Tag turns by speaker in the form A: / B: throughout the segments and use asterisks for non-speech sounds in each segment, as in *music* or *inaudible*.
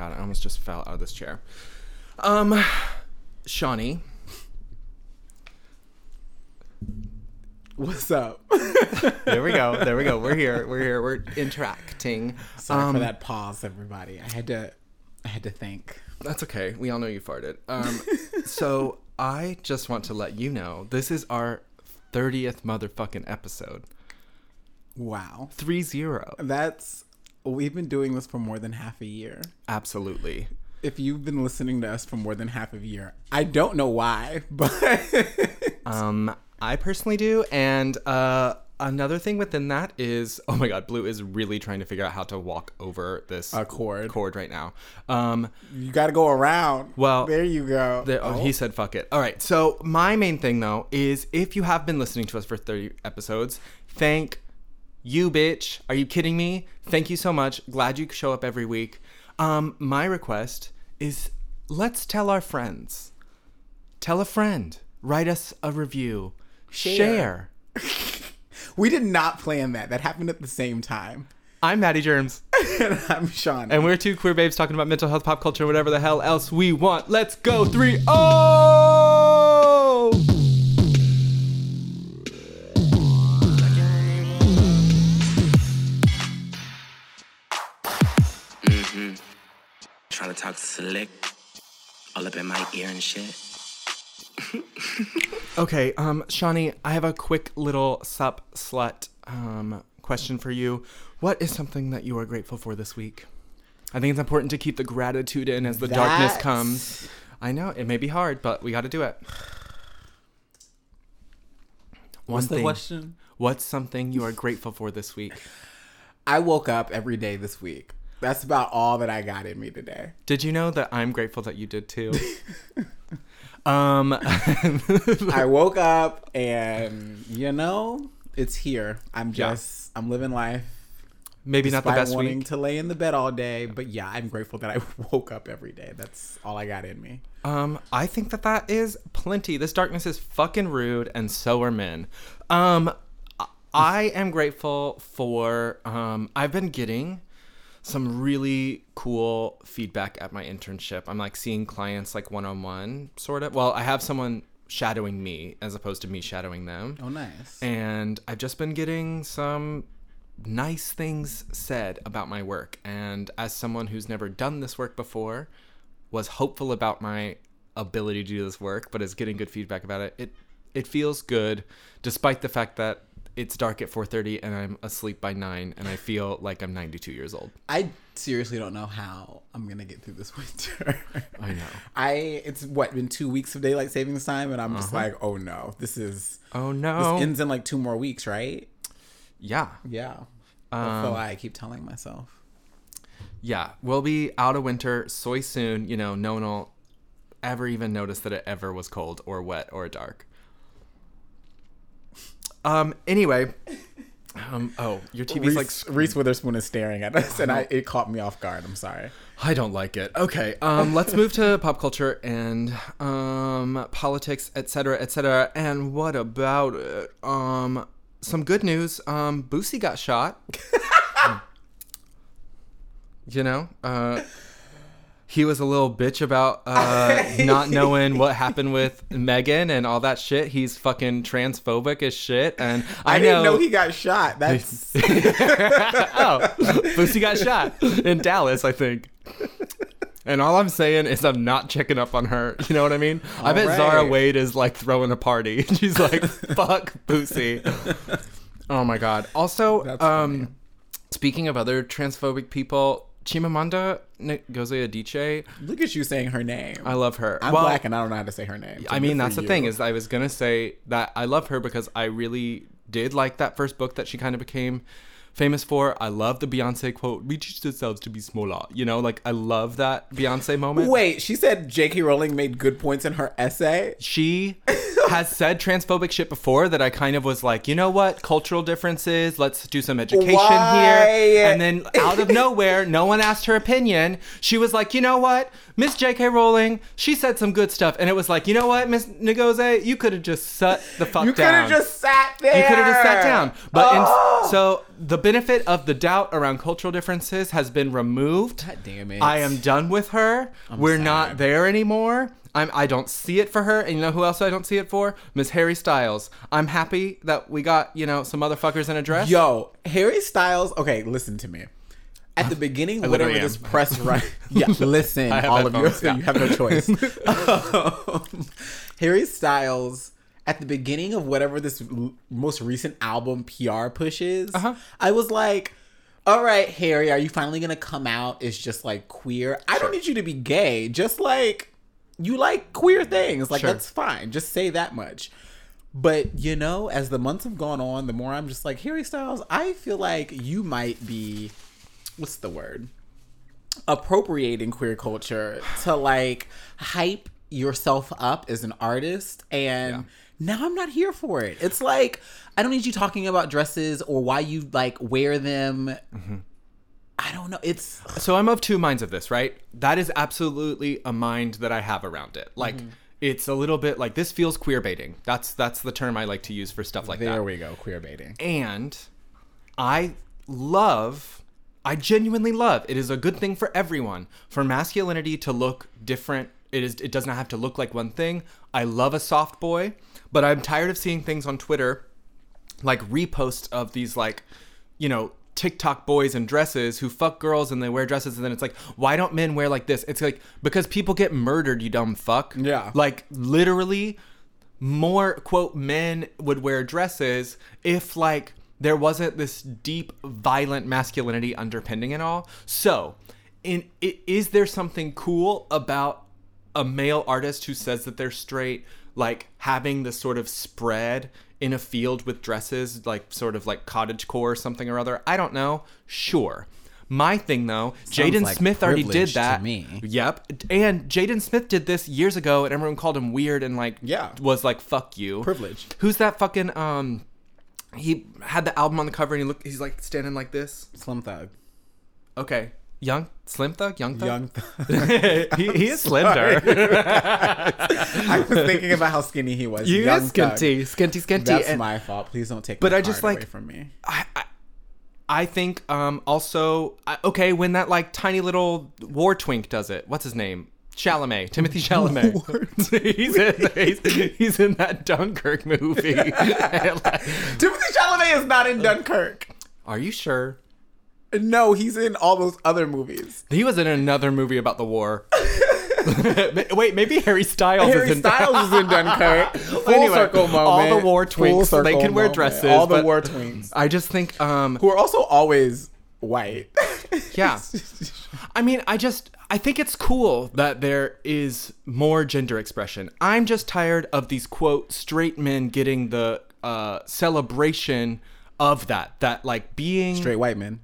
A: god, I almost just fell out of this chair. Um, Shawnee,
B: What's up?
A: there we go. There we go. We're here. We're here. We're interacting.
B: Sorry
A: Um,
B: for that pause, everybody. I had to, I had to think.
A: That's okay. We all know you farted. Um, so I just want to let you know this is our 30th motherfucking episode.
B: Wow,
A: Three zero.
B: that's we've been doing this for more than half a year.
A: Absolutely.
B: If you've been listening to us for more than half a year, I don't know why, *laughs* but
A: Um, I personally do. And uh, another thing within that is, oh my God, Blue is really trying to figure out how to walk over this
B: a cord.
A: cord right now. Um,
B: You got to go around.
A: Well,
B: there you go.
A: The, oh, he said fuck it. All right. So my main thing though is if you have been listening to us for 30 episodes, thank you bitch. Are you kidding me? Thank you so much. Glad you show up every week. Um, my request is let's tell our friends. Tell a friend. Write us a review. Share.
B: Share. *laughs* we did not plan that. That happened at the same time.
A: I'm Maddie Germs. *laughs*
B: and I'm Sean.
A: And we're two queer babes talking about mental health, pop culture, and whatever the hell else we want. Let's go. 3
C: 0. To talk slick, all up in my ear and shit. *laughs*
A: Okay, um, Shawnee, I have a quick little sup slut um question for you. What is something that you are grateful for this week? I think it's important to keep the gratitude in as the darkness comes. I know it may be hard, but we got to do it. One
B: What's the question?
A: What's something you are grateful for this week?
B: I woke up every day this week. That's about all that I got in me today.
A: Did you know that I'm grateful that you did too? *laughs* um, *laughs*
B: I woke up and you know, it's here. I'm
A: Yeah.
B: just I'm living life.
A: maybe not the best
B: wanting
A: week.
B: to lay in the bed all day, but yeah, I'm grateful that I *laughs* woke up every day. That's all I got in me.
A: Um, I think that that is plenty. This darkness is fucking rude, and so are men. Um, I- I am grateful for. Um, I've been getting some really cool feedback at my internship. I'm like seeing clients like one on one, sort of. Well, I have someone shadowing me as opposed to me shadowing them.
B: Oh, nice.
A: And I've just been getting some nice things said about my work. And as someone who's never done this work before, was hopeful about my ability to do this work, but is getting good feedback about it. It it feels good, despite the fact that it's dark at 4:30 and I'm asleep by nine, and I feel like I'm 92 years old.
B: I seriously don't know how I'm gonna get through this *laughs* winter.
A: I know.
B: I it's what been two weeks of daylight savings time, and I'm just
A: Uh-huh.
B: like, oh no, this is
A: Oh no.
B: this ends in like two more weeks, right?
A: yeah.
B: Yeah.
A: Um,
B: That's the I keep telling myself.
A: Yeah, we'll be out of winter so soon. You know, no one will ever even notice that it ever was cold or wet or dark. Um. Anyway. Um. Oh, your TV's
B: Reese,
A: like.
B: Reese Witherspoon is staring at us, and I it caught me off guard. I'm sorry.
A: I don't like it. Okay. Um. let's move to pop culture and um politics, etc., etc. And what about it? Um. Some good news. Um. Boosie got shot. *laughs* you know. Uh. He was a little bitch about uh, *laughs* not knowing what happened with Megan and all that shit. He's fucking transphobic as shit, and *laughs* I,
B: I,
A: know.
B: didn't know he got shot. *laughs* That's
A: oh, Boosie got shot in Dallas, I think. And all I'm saying is I'm not checking up on her. You know what I mean? I bet
B: All Zaya.
A: Wade is like throwing a party. She's like, "Fuck Boosie." Oh my god. Also, um, speaking of other transphobic people, Chimamanda Ngozi Adichie,
B: look at you saying her name.
A: I love her.
B: I'm
A: Well,
B: black and I don't know how to say her name. so
A: I mean, that's the
B: you.
A: thing is I was gonna say that I love her because I really did like that first book that she kind of became famous for. I love the Beyonce quote, "We teach ourselves to be smaller." You know, like I love that Beyonce moment.
B: Wait, she said J.K. Rowling made good points in her essay.
A: She has said transphobic shit before that I kind of was like, you know what? Cultural differences. Let's do some education
B: Why?
A: here. And then out of nowhere, no one asked her opinion. She was like, you know what? Miss J.K. Rowling, she said some good stuff. And it was like, you know what, Miss Ngozi? You could have just sat the fuck
B: You could have just sat there.
A: You could have just sat down. But
B: Oh.
A: in, so the benefit of the doubt around cultural differences has been removed.
B: God damn it.
A: I am done with her. We're not there anymore. I'm, I don't see it for her. And you know who else I don't see it for? Miss Harry Styles. I'm happy that we got, you know, some motherfuckers in a dress.
B: Yo, Harry Styles. Okay, listen to me. At the *laughs* beginning, whatever
A: literally
B: this
A: am.
B: press run. *laughs* Yeah, listen, all of you.
A: yeah.
B: You have no choice. *laughs* Um, Harry Styles. At the beginning of whatever this l- most recent album PR pushes,
A: Uh-huh.
B: I was like, "All right, Harry, are you finally gonna come out as just like queer? I don't need you to be gay. Just like you like queer things. Like
A: Sure.
B: that's fine. Just say that much." But you know, as the months have gone on, the more I'm just like Harry Styles. I feel like you might be, what's the word? Appropriating queer culture to like hype yourself up as an artist, and now I'm not here for it. It's like I don't need you talking about dresses or why you like wear them. I don't know. It's
A: So I'm of two minds of this, right? That is absolutely a mind that I have around it. Like
B: Mm-hmm.
A: it's a little bit like this feels queer baiting. That's that's the term I like to use for stuff like that.
B: there we go, queer baiting.
A: and I love, I genuinely love. It is a good thing for everyone for masculinity to look different. It is. It does not have to look like one thing. I love a soft boy, but I'm tired of seeing things on Twitter, like reposts of these like, you know. TikTok boys in dresses who fuck girls and they wear dresses and then it's like why don't men wear like this? It's like because people get murdered, you dumb fuck.
B: Yeah.
A: Like literally more quote men would wear dresses if like there wasn't this deep violent masculinity underpinning it all so in is there something cool about a male artist who says that they're straight like having this sort of spread in a field with dresses like sort of like cottage core or something or other i don't know sure my thing though, Jaden
B: like
A: Smith already did that.
B: me.
A: Yep. And Jaden Smith did this years ago and everyone called him weird and like
B: Yeah.
A: was like fuck you.
B: Privilege.
A: Who's that fucking um he had the album on the cover and he look he's like standing like this.
B: Slim Thug,
A: Okay. Young Slim Thug? Young Thug?
B: young. Thug. *laughs*
A: he, he is slender. *laughs*
B: I was thinking about how skinny he was.
A: you
B: Young
A: is
B: Thug.
A: skinty. Skinty skinty.
B: That's
A: And
B: my fault. Please don't take.
A: But I just, like-
B: from me.
A: I, I I think um also I- okay when that like tiny little war twink does it. What's his name? Chalamet, Timothée Chalamet. *laughs* he's in he's, he's in that Dunkirk movie.
B: Timothée Chalamet is not in Dunkirk.
A: are you sure?
B: No, he's in all those other movies.
A: He was in another movie about the war. *laughs* Wait, maybe Harry Styles
B: Harry
A: is in
B: Styles is in Dunkirk. *laughs* Full
A: Anyway,
B: circle moment.
A: all the war twinks, they can wear
B: moment.
A: dresses,
B: All the war twinks
A: I just think um
B: who are also always white. *laughs*
A: Yeah. I mean, I just I think it's cool that there is more gender expression. I'm just tired of these quote straight men getting the uh celebration of that. That like being
B: Straight white men.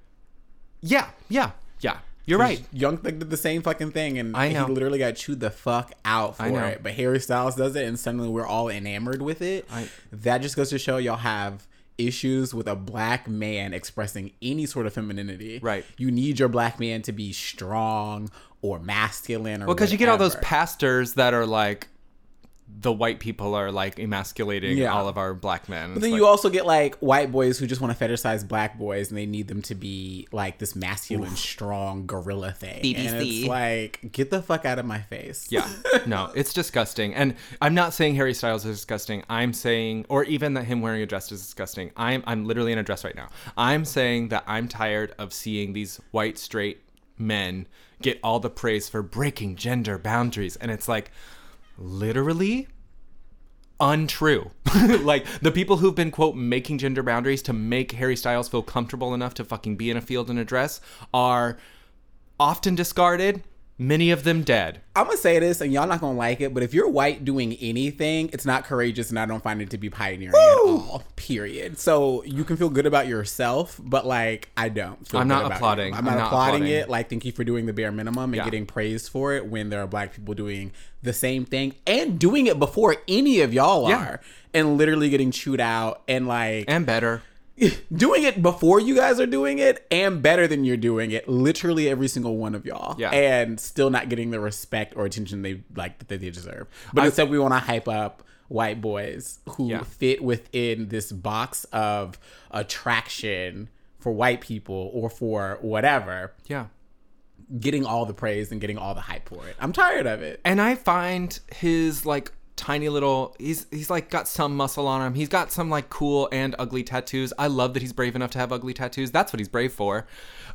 A: Yeah, yeah, yeah. You're right.
B: Young Thug did the same fucking thing, and
A: I know.
B: he literally got chewed the fuck out for it. But Harry Styles does it, and suddenly we're all enamored with it.
A: I-
B: that just goes to show y'all have issues with a black man expressing any sort of femininity.
A: Right.
B: You need your black man to be strong or masculine or
A: Well, because you get all those pastors that are like the white people are like emasculating
B: Yeah.
A: all of our black men.
B: But then you also get like white boys who just want to fetishize black boys and they need them to be like this masculine, strong gorilla thing. And it's like, get the fuck out of my face.
A: Yeah. *laughs* No, it's disgusting. And I'm not saying Harry Styles is disgusting. I'm saying or even that him wearing a dress is disgusting. I'm I'm literally in a dress right now. I'm saying that I'm tired of seeing these white straight men get all the praise for breaking gender boundaries and it's like literally untrue. *laughs* like the people who've been quote making gender boundaries to make Harry Styles feel comfortable enough to fucking be in a field in a dress are often discarded Many of them dead.
B: I'm gonna say this, and y'all not gonna like it, but if you're white doing anything, it's not courageous, and I don't find it to be pioneering at all. Period. So you can feel good about yourself, but like I don't. Feel
A: I'm
B: good
A: not applauding.
B: I'm
A: I'm
B: not
A: not
B: applauding
A: applauding.
B: it. Like, thank you for doing the bare minimum and
A: Yeah.
B: getting praised for it when there are black people doing the same thing and doing it before any of y'all
A: Yeah.
B: are, and literally getting chewed out and like
A: And better. *laughs*
B: doing it before you guys are doing it and better than you're doing it literally every single one of y'all
A: Yeah.
B: and still not getting the respect or attention they like that they deserve but
A: I-
B: instead we want to hype up white boys who
A: Yeah.
B: fit within this box of attraction for white people or for whatever
A: Yeah.
B: getting all the praise and getting all the hype for it i'm tired of it
A: And I find his like tiny little he's he's like got some muscle on him. He's got some like cool and ugly tattoos. I love that he's brave enough to have ugly tattoos. That's what he's brave for.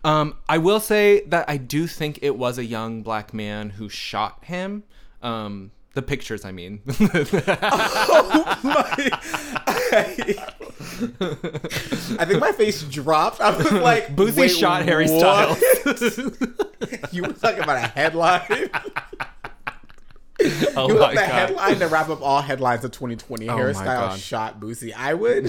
A: Um I will say that I do think it was a young black man who shot him. Um the pictures, I mean. oh *laughs* my! *laughs*
B: i think my face dropped i was like wait,
A: shot Harry? Styles. *laughs*
B: you were talking about a headline *laughs*
A: oh
B: You
A: my
B: want the
A: god.
B: headline to wrap up all headlines of 2020.
A: Oh
B: Harry
A: my
B: Styles
A: God.
B: shot Boosie. I would,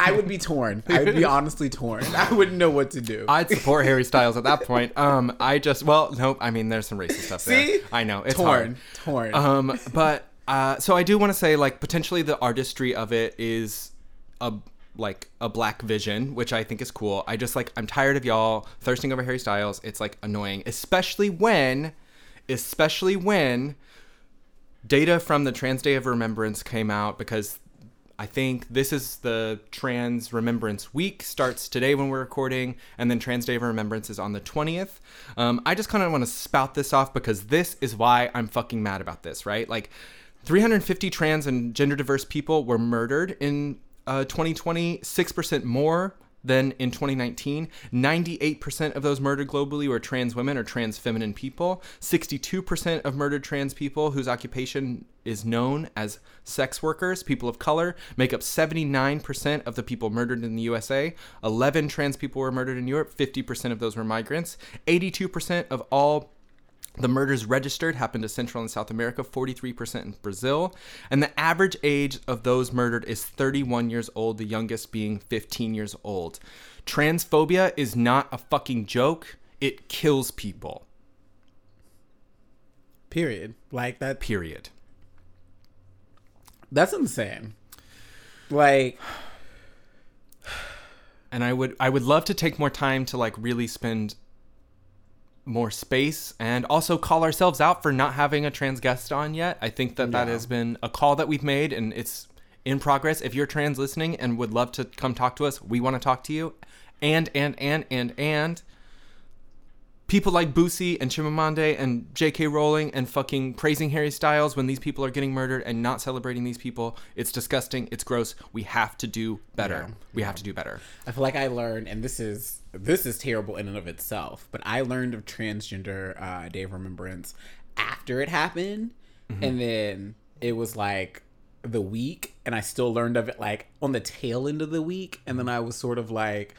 B: I would be torn. I would be honestly torn. I wouldn't know what to do.
A: I'd support Harry Styles at that point. Um, I just well, nope. I mean, there's some racist stuff there.
B: See?
A: I know it's
B: torn,
A: hard.
B: torn.
A: Um, but uh, so I do want to say like potentially the artistry of it is a like a black vision, which I think is cool. I just like I'm tired of y'all thirsting over Harry Styles. It's like annoying, especially when, especially when data from the Trans Day of Remembrance came out because I think this is the Trans Remembrance Week starts today when we're recording, and then Trans Day of Remembrance is on the 20th. Um, I just kind of want to spout this off because this is why I'm fucking mad about this, right? Like, 350 trans and gender diverse people were murdered in uh, 2020, 6% more than in 2019. 98% of those murdered globally were trans women or trans feminine people. 62% of murdered trans people whose occupation is known as sex workers, people of color, make up 79% of the people murdered in the USA. 11 trans people were murdered in Europe. 50% of those were migrants. 82% of all the murders registered happened to Central and South America, 43% in Brazil. And the average age of those murdered is 31 years old, the youngest being 15 years old. Transphobia is not a fucking joke, it kills people.
B: Period. Like that.
A: Period.
B: That's insane. Like,
A: And I would I would love to take more time to like really spend more space and also call ourselves out for not having a trans guest on yet. I think that that has been a call that we've made and it's in progress. If you're trans listening and would love to come talk to us, we want to talk to you. And and and and and people like Boosie and Chimamanda and J.K. Rowling and fucking praising Harry Styles when these people are getting murdered and not celebrating these people. It's disgusting. It's gross. We have to do better.
B: Yeah.
A: We have to do better.
B: I feel like I learned, and this is this is terrible in and of itself, but I learned of transgender uh, Day of Remembrance after it happened, and then it was like the week, and I still learned of it like on the tail end of the week, and then I was sort of like,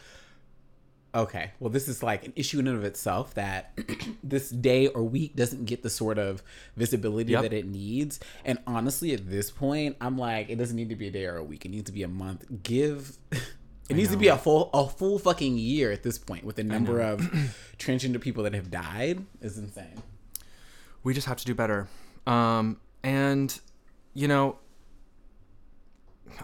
B: okay, well, this is like an issue in and of itself that *clears throat* this day or week doesn't get the sort of visibility
A: Yep.
B: that it needs. And honestly, at this point, I'm like, it doesn't need to be a day or a week. It needs to be a month. Give. *laughs* It needs to be a full a full fucking year at this point with the number of *clears throat* transgender people that have died is insane.
A: we just have to do better. Um, and you know,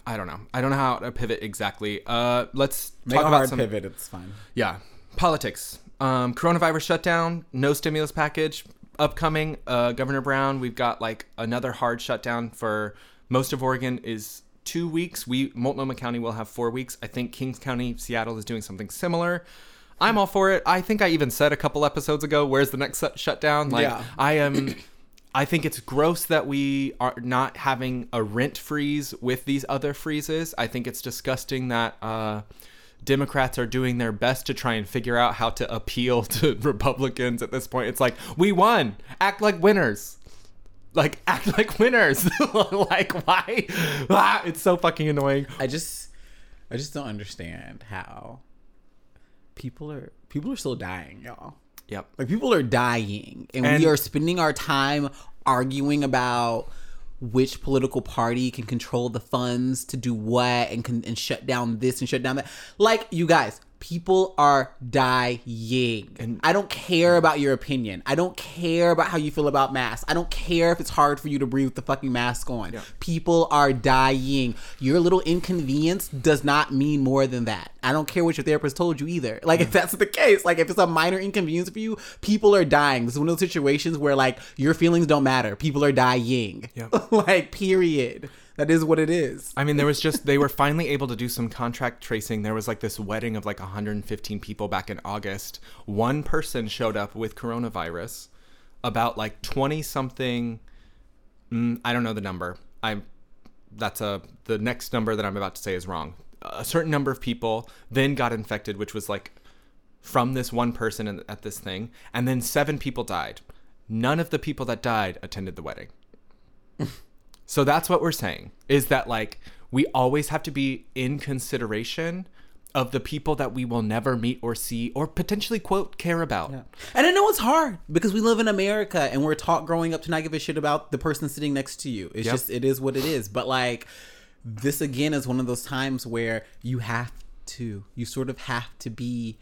A: I don't know. I don't know how to pivot exactly. Uh, let's
B: Make
A: talk
B: a
A: about
B: hard
A: some
B: pivot. It's fine.
A: yeah politics. Um, coronavirus shutdown, no stimulus package upcoming. Uh, Governor Brown, we've got like another hard shutdown for most of Oregon is two weeks. We Multnomah County will have four weeks. I think Kings County, Seattle is doing something similar. I'm all for it. I think I even said a couple episodes ago, "Where's the next shut- shutdown?" Like
B: Yeah.
A: I am. I think it's gross that we are not having a rent freeze with these other freezes. I think it's disgusting that uh, Democrats are doing their best to try and figure out how to appeal *laughs* to Republicans at this point. It's like, we won. Act like winners. Like, *laughs* act like winners. *laughs* like, why? Ah, it's so fucking annoying.
B: I just I just don't understand how people are people are still dying, y'all.
A: Yep.
B: Like people are dying, and,
A: And-
B: we are spending our time arguing about which political party can control the funds to do what and can and shut down this and shut down that. Like you guys, people are dying. And I don't care about your opinion. I don't care about how you feel about masks. I don't care if it's hard for you to breathe with the fucking mask on. People are dying. Your little inconvenience does not mean more than that. I don't care what your therapist told you either. *laughs* Like if that's the case, like if it's a minor inconvenience for you, people are dying. This is one of those situations where like your feelings don't matter. People are dying.
A: Yep. *laughs*
B: like period. That is what it is.
A: I mean, there was just they were finally able to do some contract tracing. There was like this wedding of like 115 people back in August. One person showed up with coronavirus. About like 20 something. Mm, I don't know the number. I that's a the next number that I'm about to say is wrong. A certain number of people then got infected, which was like from this one person in- at this thing, and then seven people died. None of the people that died attended the wedding. *laughs* So that's what we're saying is that like we always have to be in consideration of the people that we will never meet or see or potentially quote care about.
B: And I know it's hard because we live in America and we're taught growing up to not give a shit about the person sitting next to you. It's
A: Yep.
B: just it is what it is. But like this again is one of those times where you have to you sort of have to be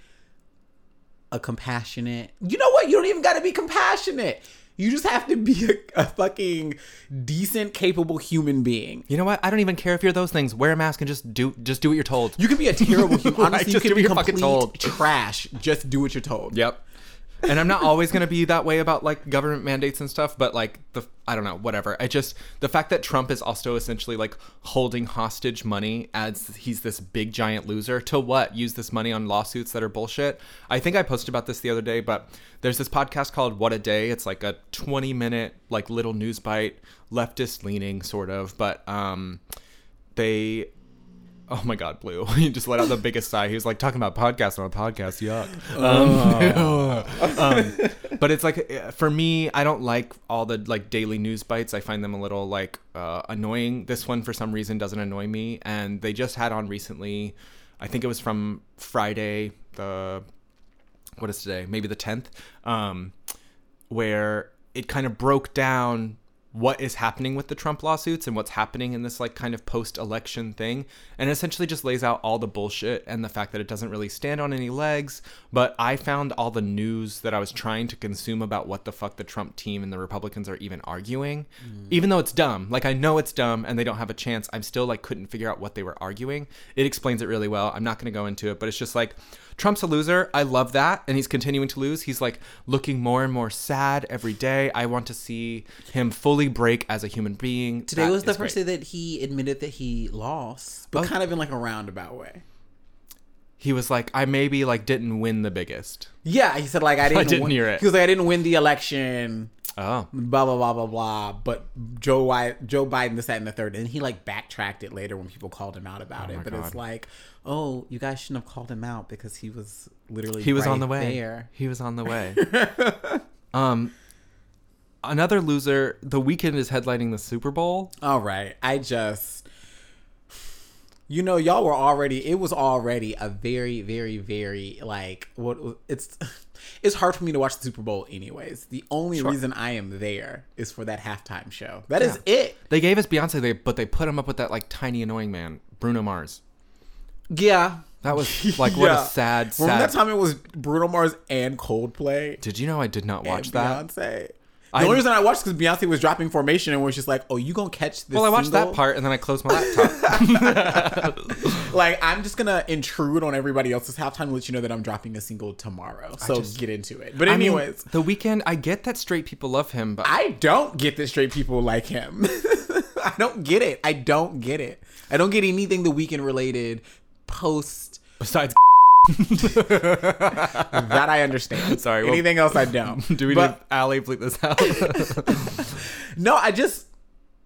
B: a compassionate. You know what? You don't even got to be compassionate. You just have to be a, a fucking decent, capable human being.
A: You know what? I don't even care if you're those things. Wear a mask and just do just do what you're told.
B: You can be a terrible *laughs* human. Honestly, you
A: do
B: can be
A: what you're fucking
B: complete
A: told.
B: trash. Just do what you're told.
A: Yep. And I'm not always going to be that way about like government mandates and stuff, but like the I don't know, whatever. I just the fact that Trump is also essentially like holding hostage money as he's this big giant loser to what? Use this money on lawsuits that are bullshit. I think I posted about this the other day, but there's this podcast called What a Day. It's like a 20 minute like little news bite, leftist leaning sort of, but um they Oh my God, Blue! *laughs* He just let out the biggest sigh. He was like talking about podcasts on a podcast. Yuck. *laughs* Um, *laughs* um, but it's like uh, for me, I don't like all the like daily news bites. I find them a little like uh, annoying. This one, for some reason, doesn't annoy me. And they just had on recently. I think it was from Friday. The what is today? Maybe the tenth. Um, where it kind of broke down what is happening with the Trump lawsuits and what's happening in this like kind of post-election thing and essentially just lays out all the bullshit and the fact that it doesn't really stand on any legs. But I found all the news that I was trying to consume about what the fuck the Trump team and the Republicans are even arguing. Mm. Even though it's dumb. Like I know it's dumb and they don't have a chance I'm still like couldn't figure out what they were arguing. It explains it really well. I'm not going to go into it but it's just like Trump's a loser. I love that. And he's continuing to lose. He's like looking more and more sad every day. I want to see him fully break as a human being.
B: Today
A: That
B: was the first
A: great.
B: day that he admitted that he lost, but
A: Oh.
B: kind of in like a roundabout way.
A: He was like, I maybe like didn't win the biggest.
B: Yeah, he said like I *laughs* didn't.
A: I didn't
B: win.
A: hear it.
B: He was like I didn't win the election.
A: Oh.
B: Blah blah blah blah blah. But Joe White, Joe Biden, this that and the third, and he like backtracked it later when people called him out about
A: Oh
B: it. But it's like, oh, you guys shouldn't have called him out because he was literally
A: He was on the way.
B: there.
A: He was on the way. *laughs* um another loser, the Weeknd is headlining the Super Bowl.
B: All right. I just you know, y'all were already it was already a very, very, very like what it's *laughs* it's hard for me to watch the Super Bowl anyways. The only reason I am there is for that halftime show. That is it.
A: They gave us Beyonce, they, but they put him up with that like tiny annoying man, Bruno Mars.
B: Yeah.
A: That was *laughs* like what
B: Yeah.
A: a sad, sad.
B: Remember that time it was Bruno Mars and Coldplay
A: Did you know I did not watch that?
B: Beyonce? The
A: I-
B: only reason I watched because Beyonce was dropping formation and was just like, "Oh, you gonna catch this?"
A: Well, I watched
B: single?
A: that part and then I closed my laptop. *laughs*
B: Like, I'm just gonna intrude on everybody else's halftime and let you know that I'm dropping a single tomorrow. So get into it. But
A: I mean,
B: anyways,
A: the Weeknd, I get that straight people love him, but
B: I don't get that straight people like him. *laughs* I don't get it. I don't get it. I don't get anything the Weeknd related post
A: besides, *laughs*
B: that I understand. *laughs*
A: Sorry, well-
B: Anything else I don't. *laughs*
A: do we
B: But-
A: need Allie bleep this out?
B: No, I just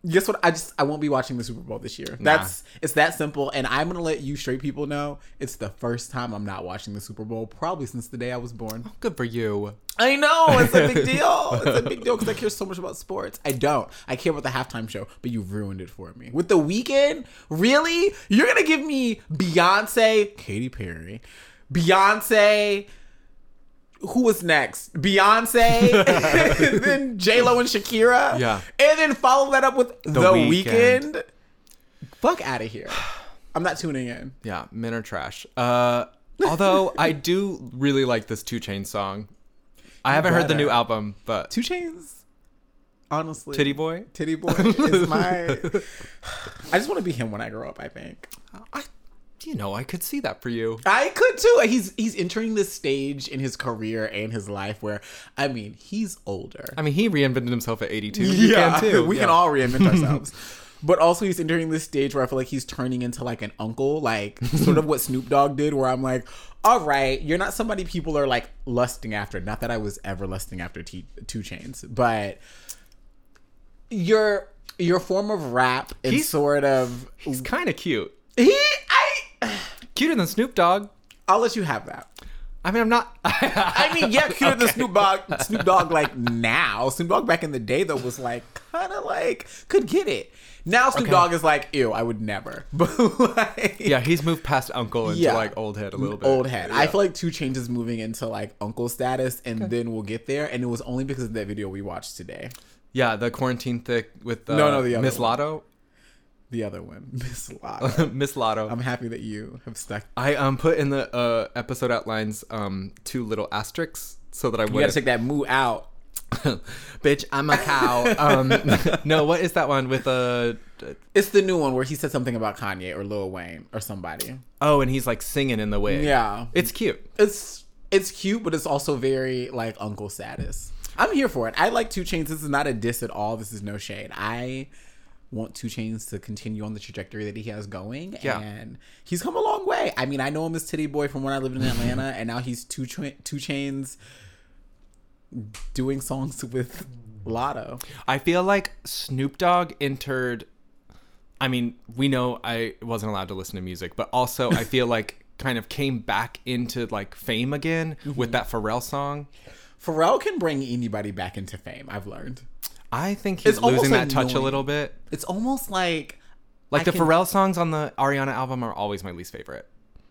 B: guess what? I just I won't be watching the Super Bowl this year. That's it's that simple. And I'm gonna let you straight people know it's the first time I'm not watching the Super Bowl probably since the day I was born.
A: Oh, good for you.
B: I know it's a big deal. It's a big deal because I care so much about sports. I don't. I care about the halftime show, but you ruined it for me with the Weeknd. Really? You're gonna give me Beyonce, Katy Perry, Beyonce, who was next? Beyonce, *laughs* *laughs* then J Lo and Shakira.
A: Yeah.
B: and then follow that up with The,
A: Weeknd.
B: Weeknd. Fuck out of here. *sighs* I'm not tuning in.
A: Yeah, men are trash. Uh, although I do really like this Two Chain song. I haven't heard the new album, but
B: 2 Chainz. Honestly,
A: Tity Boi.
B: Tity Boi is my. *laughs* *sighs* I just want to be him when I grow up. I think.
A: I, you know, I could see that for you.
B: I could too. He's he's entering this stage in his career and his life where, I mean, he's older.
A: I mean, he reinvented himself at 82. You can too. *laughs*
B: we
A: Yeah.
B: can all reinvent *laughs* ourselves. But also, he's entering this stage where I feel like he's turning into like an uncle, like sort of *laughs* what Snoop Dogg did, where I'm like, all right, you're not somebody people are like lusting after. Not that I was ever lusting after T- 2 Chainz, but your your form of rap and
A: He's-
B: sort of
A: He's kind of cute.
B: he. I *sighs*
A: Cuter than Snoop Dogg.
B: I'll let you have that.
A: I mean, I'm not. *laughs*
B: I mean, yeah, cuter than Snoop Dogg. Snoop Dogg, like now. Snoop Dogg back in the day, though, was like kind of like could get it. Now Snoop
A: Okay.
B: Dogg is like, ew, I would never. *laughs* But like,
A: yeah, he's moved past uncle into
B: Yeah.
A: like old head a little bit.
B: old head. I feel like 2 Chainz is moving into like uncle status, and then we'll get there. And it was only because of that video we watched today.
A: Yeah, the quarantine thick with uh,
B: No, no, the other
A: Miss. Lotto.
B: The other one, *laughs* Miss Lotto. *laughs*
A: Miss Lotto.
B: I'm happy that you have stuck.
A: I um put in the uh, episode outlines um two little asterisks so that I would.
B: You gotta take that moo out. *laughs*
A: Bitch, I'm a cow. um, no, what is that one with uh,
B: It's the new one where he said something about Kanye or Lil Wayne or somebody.
A: oh, and he's like singing in the wig.
B: Yeah,
A: it's cute.
B: it's it's cute, but it's also very like uncle status. I'm here for it. I like 2 Chainz. This is not a diss at all. This is no shade. I want 2 Chainz to continue on the trajectory that he has going,
A: Yeah.
B: and he's come a long way. I mean, I know him as Tity Boi from when I lived in Atlanta, *laughs* and now he's Two 2 Chainz doing songs with Lotto.
A: I feel like Snoop Dogg entered. I mean, we know I wasn't allowed to listen to music, but also I feel *laughs* like kind of came back into like fame again
B: Mm-hmm.
A: with that Pharrell song.
B: Pharrell can bring anybody back into fame. I've learned.
A: I think he's
B: It's almost
A: losing that touch a
B: annoying.
A: little bit.
B: It's almost like
A: Like
B: I
A: the
B: can-
A: Pharrell songs on the Ariana album are always my least favorite.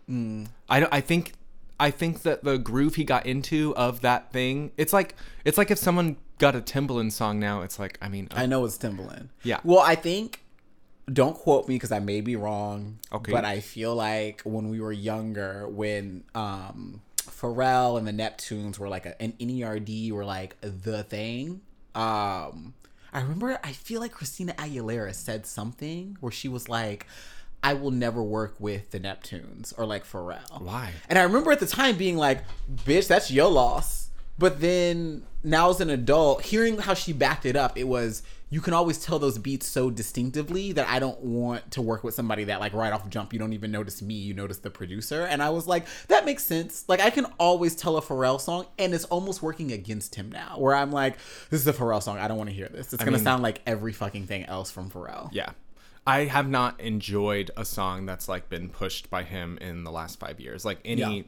B: Mm.
A: I don't, I think I think that the groove he got into of that thing, it's like it's like if someone got a Timbaland song now, it's like I mean,
B: I know it's Timbaland.
A: Yeah.
B: Well, I think. Don't quote me because I may be wrong.
A: Okay.
B: But I feel like when we were younger, when um Pharrell and the Neptunes were like a, an NERD were like the thing. Um, I remember. I feel like Christina Aguilera said something where she was like. I will never work with the Neptunes or like Pharrell.
A: Why?
B: And I remember at the time being like, bitch, that's your loss. But then now as an adult, hearing how she backed it up, it was you can always tell those beats so distinctively that I don't want to work with somebody that like right off jump you don't even notice me, you notice the producer. And I was like, that makes sense. Like I can always tell a Pharrell song, and it's almost working against him now. Where I'm like, this is a Pharrell song. I don't want to hear this. It's gonna
A: mean-
B: sound like every fucking thing else from Pharrell.
A: yeah. I have not enjoyed a song that's like been pushed by him in the last five years. Like any,
B: Yeah.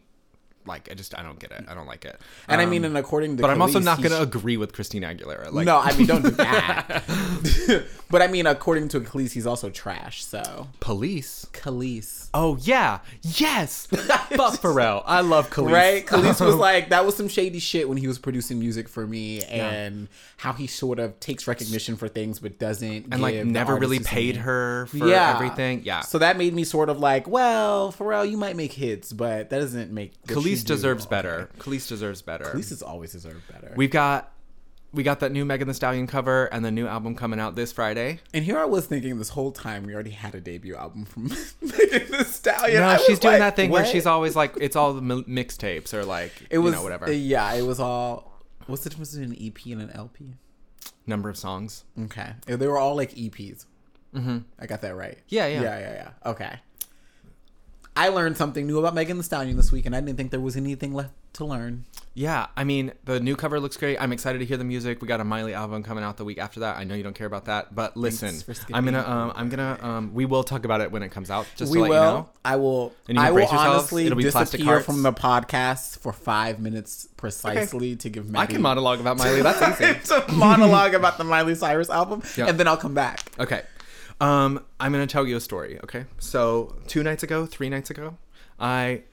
A: Like I just I don't get it. I don't like it.
B: And I
A: Um,
B: mean, and according to
A: but I'm also not going to agree with Christina Aguilera. Like,
B: no, I mean, don't do *laughs* that. *laughs* but I mean, according to Kelis, he's also trash. So
A: police.
B: Kelis,
A: Oh yeah, yes. *laughs* Fuck Pharrell. I love Kelis.
B: right? Kelis was like that was some shady shit when he was producing music for me, and how he sort of takes recognition for things but doesn't
A: and like never really paid her for
B: Yeah.
A: everything. Yeah.
B: So that made me sort of like, well, Pharrell, you might make hits, but that doesn't make you Kelis
A: deserves better. Kelis deserves better.
B: Kelis has always deserved better.
A: We've got we got that new Megan Thee Stallion cover and the new album coming out this Friday.
B: and here I was thinking this whole time we already had a debut album from *laughs* Megan Thee Stallion.
A: No,
B: I
A: she's doing
B: like,
A: that thing where she's always like it's all the mixtapes or like
B: It was
A: you know whatever
B: uh, yeah, it was all. What's the difference between an EP and an LP?
A: number of songs.
B: Okay, they were all like EPs. Mm-hmm. I got that right.
A: Yeah, yeah.
B: yeah, yeah, yeah. Okay. I learned something new about Megan Thee Stallion this week, and I didn't think there was anything left to learn.
A: Yeah, I mean the new cover looks great. I'm excited to hear the music. We got a Miley album coming out the week after that. I know you don't care about that, but listen, I'm gonna um, I'm gonna um, we will talk about it when it comes out. Just
B: we
A: to let
B: will.
A: you know.
B: I will.
A: And you
B: I will
A: yourselves.
B: honestly
A: It'll be
B: disappear from the podcast for five minutes precisely to give Megan.
A: I can monologue about Miley. That's *laughs* easy.
B: it's a monologue about the Miley Cyrus album,
A: Yeah.
B: and then I'll come back.
A: Okay. Um, I'm gonna tell you a story. Okay. So two nights ago, three nights ago, I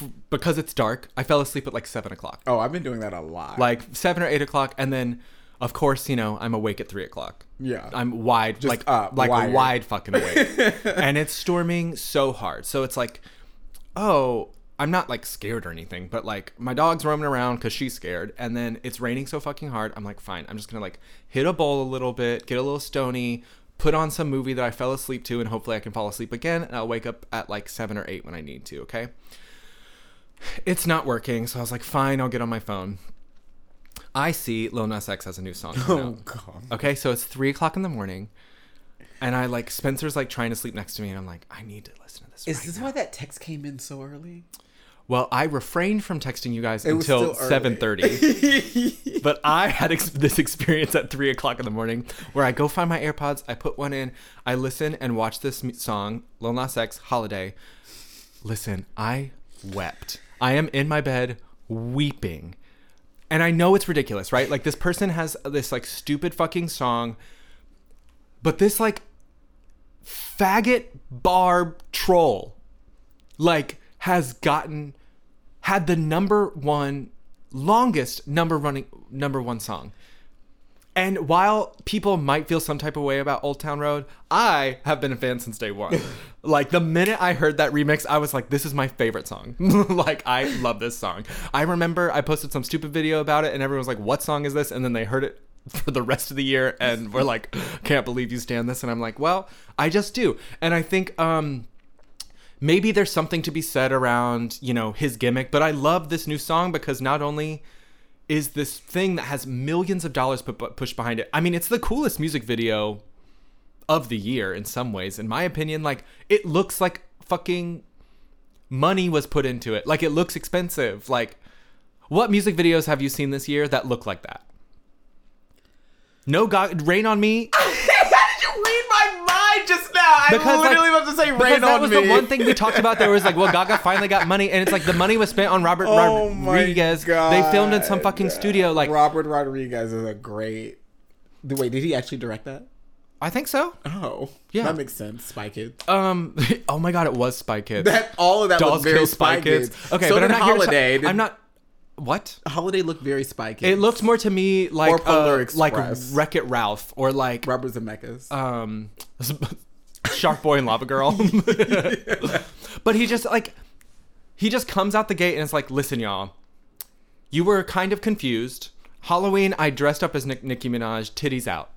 A: f- because it's dark, I fell asleep at like seven o'clock,
B: Oh, I've been doing that a lot.
A: like seven or eight o'clock, and then, of course, you know, I'm awake at three o'clock.
B: Yeah.
A: I'm wide,
B: Just
A: like
B: up,
A: like
B: wired.
A: wide fucking awake, *laughs* and it's storming so hard. So it's like, oh, I'm not like scared or anything, but like my dog's roaming around because she's scared, and then it's raining so fucking hard. I'm like, fine, I'm just gonna like hit a bowl a little bit, get a little stony, put on some movie that I fell asleep to, and hopefully I can fall asleep again, and I'll wake up at like seven or eight when I need to. Okay. It's not working, so I was like, fine, I'll get on my phone. I see Lil Nas X has a new song.
B: oh
A: out.
B: god.
A: Okay, so it's three o'clock in the morning, and I like Spencer's like trying to sleep next to me, and I'm like, I need to listen to this.
B: Is
A: right
B: this
A: now.
B: why that text came in so early?
A: Well, I refrained from texting you guys
B: It
A: until seven thirty, *laughs* but I had ex- this experience at three o'clock in the morning where I go find my AirPods, I put one in, I listen and watch this m- song, Lil Nas X Holiday. Listen, I wept. I am in my bed weeping. And I know it's ridiculous, right? Like this person has this like stupid fucking song, but this like faggot barb troll like has gotten had the number one longest number running number one song. And while people might feel some type of way about Old Town Road, I have been a fan since day one. *laughs* like the minute I heard that remix, I was like, this is my favorite song. *laughs* like I love this song. I remember I posted some stupid video about it and everyone was like, what song is this? And then they heard it *laughs* for the rest of the year and we're like, can't believe you stand this. And I'm like, well, I just do. And I think um maybe there's something to be said around you know his gimmick but i love this new song because not only is this thing that has millions of dollars put, pushed behind it i mean it's the coolest music video of the year in some ways in my opinion. Like it looks like fucking money was put into it. Like it looks expensive. Like what music videos have you seen this year that look like that? No god rain on me. *laughs*
B: How did you read my mind? Just? I
A: Because, like-
B: literally about to say rain
A: that
B: on
A: was
B: me.
A: the one thing we talked about. There was like, well, Gaga finally got money, and it's like the money was spent on Robert
B: Oh
A: Rodriguez. They filmed in some
B: God.
A: fucking studio. Like,
B: Robert Rodriguez is a great. Wait, did he actually direct that?
A: I think so.
B: Oh,
A: Yeah.
B: that makes sense. Spy Kids.
A: Um. *laughs* Oh my God, it was Spy Kids.
B: That all of that
A: Dolls
B: looked very
A: Kill
B: Spy Kids.
A: Okay,
B: so
A: but I'm not here to
B: Holiday. Did-
A: I'm not. What?
B: Holiday looked very Spy Kids.
A: It looked more to me like uh, like Wreck It Ralph or like
B: Robert Zemeckis.
A: um *laughs* Shark Boy and Lava Girl. *laughs* but he just like he just comes out the gate and it's like, listen, y'all, you were kind of confused. Halloween, I dressed up as Nick- Nicki Minaj, titties out.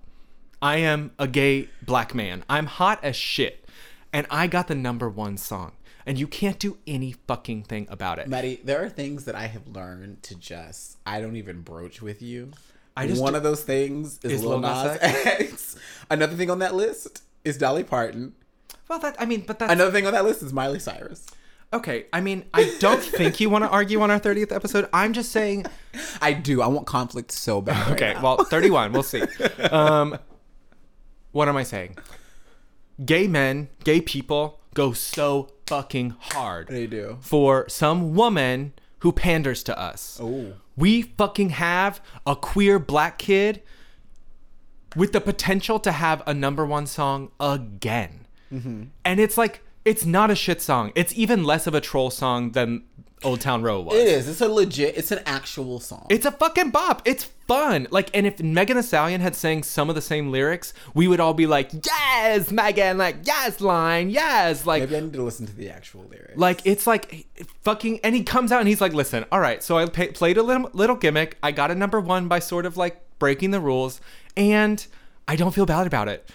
A: I am a gay black man. I'm hot as shit. And I got the number one song. And you can't do any fucking thing about it.
B: Maddie, there are things that I have learned to just I don't even broach with you.
A: I just
B: one
A: do-
B: of those things is,
A: Is
B: Lil Nas X. *laughs* Another thing on that list is Dolly Parton.
A: Well, that I mean, but that's
B: Another thing on that list is Miley Cyrus.
A: okay. I mean, I don't *laughs* think you want to argue on our 30th episode. I'm just saying
B: I do. I want conflict so bad.
A: Okay, well, *laughs* 31. We'll see. Um, what am I saying? Gay men, gay people go so fucking hard
B: they do.
A: for some woman who panders to us.
B: Oh.
A: We fucking have a queer black kid with the potential to have a number one song again.
B: Mm-hmm.
A: And it's like, it's not a shit song. It's even less of a troll song than Old Town Road was.
B: It is. It's a legit. It's an actual song.
A: It's a fucking bop. It's fun. Like, and if Megan Thee Stallion had sang some of the same lyrics, we would all be like, "Yes, Megan!" Like, "Yes, line, yes!" Like,
B: Maybe I need to listen to the actual lyrics.
A: like it's like fucking. And he comes out and he's like, "Listen, all right. So I pa- played a little, little gimmick. I got a number one by sort of like breaking the rules, and I don't feel bad about it."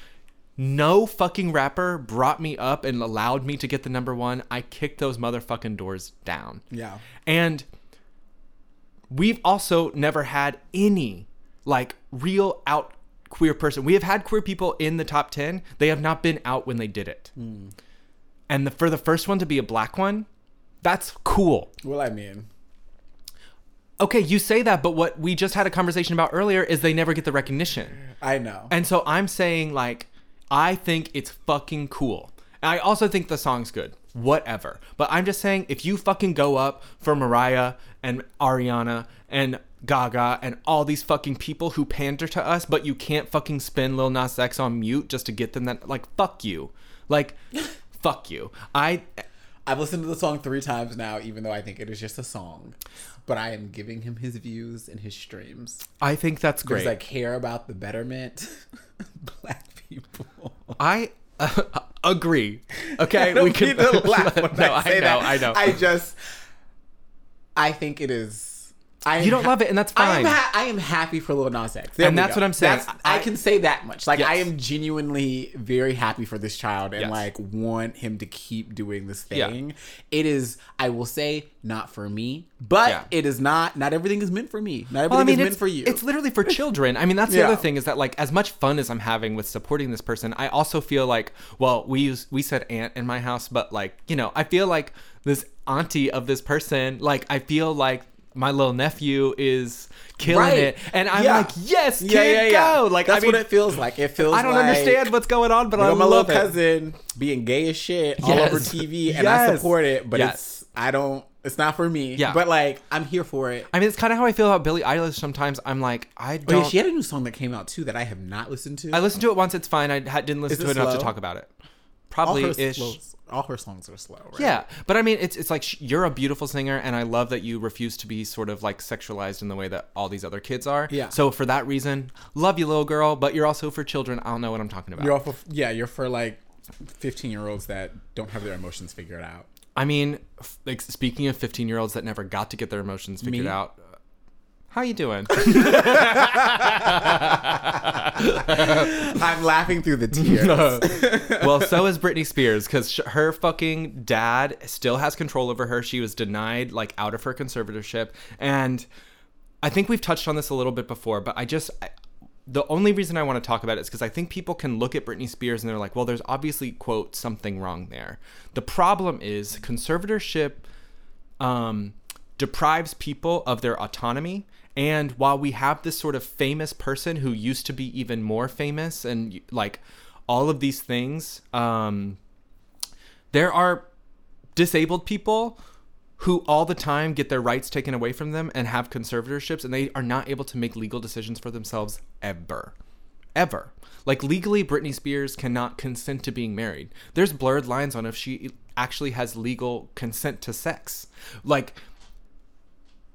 A: No fucking rapper brought me up and allowed me to get the number one. I kicked those motherfucking doors down.
B: yeah.
A: And we've also never had any like real out queer person. We have had queer people in the top 10. They have not been out when they did it. Hmm. And the, for the first one to be a black one, that's cool.
B: Well, I mean,
A: Okay, you say that, but what we just had a conversation about earlier is they never get the recognition.
B: I know.
A: And so I'm saying like I think it's fucking cool. And I also think the song's good. Whatever. But I'm just saying if you fucking go up for Mariah and Ariana and Gaga and all these fucking people who pander to us, but you can't fucking spin Lil Nas X on mute just to get them that like fuck you. Like *laughs* fuck you. I
B: I've listened to the song three times now, even though I think it is just a song. But I am giving him his views and his streams
A: I think that's great. because.
B: I care about the betterment of *laughs* black people.
A: I uh, *laughs* agree. Okay, *laughs* we can
B: laugh
A: no,
B: I say
A: I know,
B: that.
A: I know.
B: I just, I think it is.
A: You don't love it, and that's
B: I am,
A: fine.
B: ha- I am happy for Lil Nas X, There
A: And that's
B: go.
A: what I'm saying.
B: I,
A: I-
B: can say that much. Like I am genuinely very happy for this child, and
A: Yes.
B: like want him to keep doing this
A: Yeah.
B: thing. It is, I will say, not for me, but
A: Yeah.
B: it is not. Not everything is meant for me. Not everything
A: Well, I mean,
B: is meant for you.
A: it's literally for children. I mean, that's the
B: Yeah.
A: other thing is that like as much fun as I'm having with supporting this person, I also feel like well, we use we said aunt in my house, but like you know, I feel like this auntie of this person, like I feel like my little nephew is killing
B: Right.
A: it, and I'm
B: Yeah.
A: like, yes, kid, go. Like
B: that's
A: I mean,
B: what it feels like. It feels.
A: I don't
B: like,
A: understand what's going on, but
B: I got my
A: love
B: little
A: it.
B: cousin being gay as shit all over TV, and I support it. But
A: Yes.
B: it's I don't. It's not for me.
A: Yeah.
B: But like I'm here for it.
A: I mean, it's kind of how I feel about Billie Eilish. Sometimes I'm like, I
B: Oh
A: don't.
B: yeah, she had a new song that came out too that I have not listened to.
A: I listened to it once. It's fine. I ha- didn't listen
B: Is
A: to
B: it
A: it enough to talk about it.
B: All
A: Probably
B: her
A: ish.
B: slow, all her songs are slow. Right?
A: Yeah, but I mean, it's it's like sh- you're a beautiful singer, and I love that you refuse to be sort of like sexualized in the way that all these other kids are.
B: Yeah.
A: So for that reason, love you, little girl. But you're also for children. I don't know what I'm talking about.
B: You're of, yeah, you're for like 15 year olds that don't have their emotions figured out.
A: I mean, f- like speaking of 15 year olds that never got to get their emotions figured
B: Me?
A: out. How you doing? *laughs*
B: I'm laughing through the tears.
A: well, so is Britney Spears because sh- her fucking dad still has control over her. She was denied like out of her conservatorship, and I think we've touched on this a little bit before, but I just. I, the only reason I want to talk about it is because I think people can look at Britney Spears and they're like, well, there's obviously, quote, something wrong there. The problem is conservatorship um, deprives people of their autonomy. And while we have this sort of famous person who used to be even more famous and like all of these things, um, there are disabled people who all the time get their rights taken away from them and have conservatorships and they are not able to make legal decisions for themselves ever. Ever. Like legally britney spears cannot consent to being married. There's blurred lines on if she actually has legal consent to sex. Like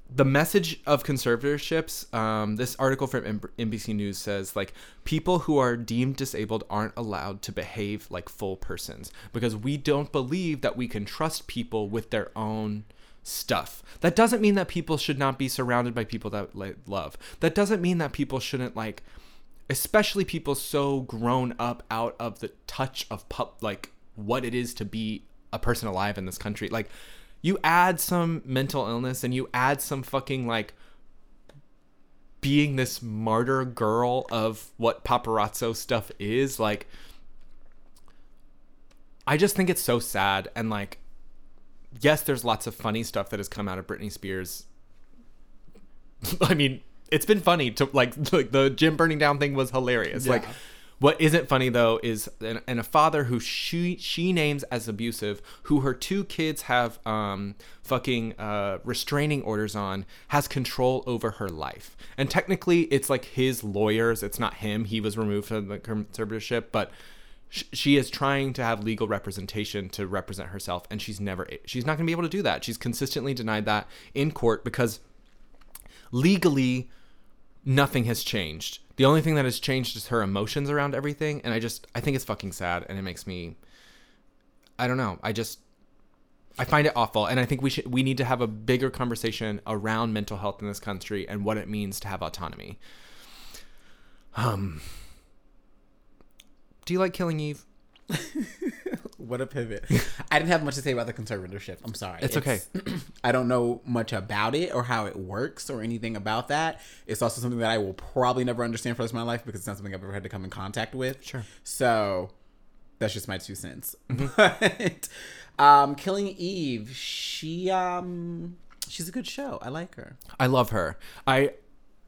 A: the message of conservatorships um, this article from nbc news says like people who are deemed disabled aren't allowed to behave like full persons because we don't believe that we can trust people with their own stuff. That doesn't mean that people should not be surrounded by people that like, love. That doesn't mean that people shouldn't like especially people so grown up out of the touch of pup like what it is to be a person alive in this country. Like you add some mental illness and you add some fucking like being this martyr girl of what paparazzo stuff is like i just think it's so sad and like yes there's lots of funny stuff that has come out of britney spears *laughs* i mean it's been funny to like *laughs* like the gym burning down thing was hilarious
B: Yeah.
A: like what isn't funny though is and, and a father who she she names as abusive, who her two kids have um fucking uh restraining orders on, has control over her life. And technically, it's like his lawyers. It's not him. He was removed from the conservatorship, but sh- she is trying to have legal representation to represent herself, and she's never she's not going to be able to do that. She's consistently denied that in court because legally nothing has changed. The only thing that has changed is her emotions around everything, and I just I think it's fucking sad, and it makes me. I don't know. I just I find it awful, and I think we should we need to have a bigger conversation around mental health in this country and what it means to have autonomy. Um. Do you like Killing Eve? *laughs*
B: What a pivot. *laughs* I didn't have much to say about the conservatorship. I'm sorry.
A: It's okay. *clears throat*
B: I don't know much about it or how it works or anything about that. It's also something that I will probably never understand for the rest of my life because it's not something I've ever had to come in contact with.
A: Sure.
B: So that's just my two cents.
A: Mm-hmm. *laughs*
B: But um Killing Eve, she um she's a good show. I like her.
A: I love her. I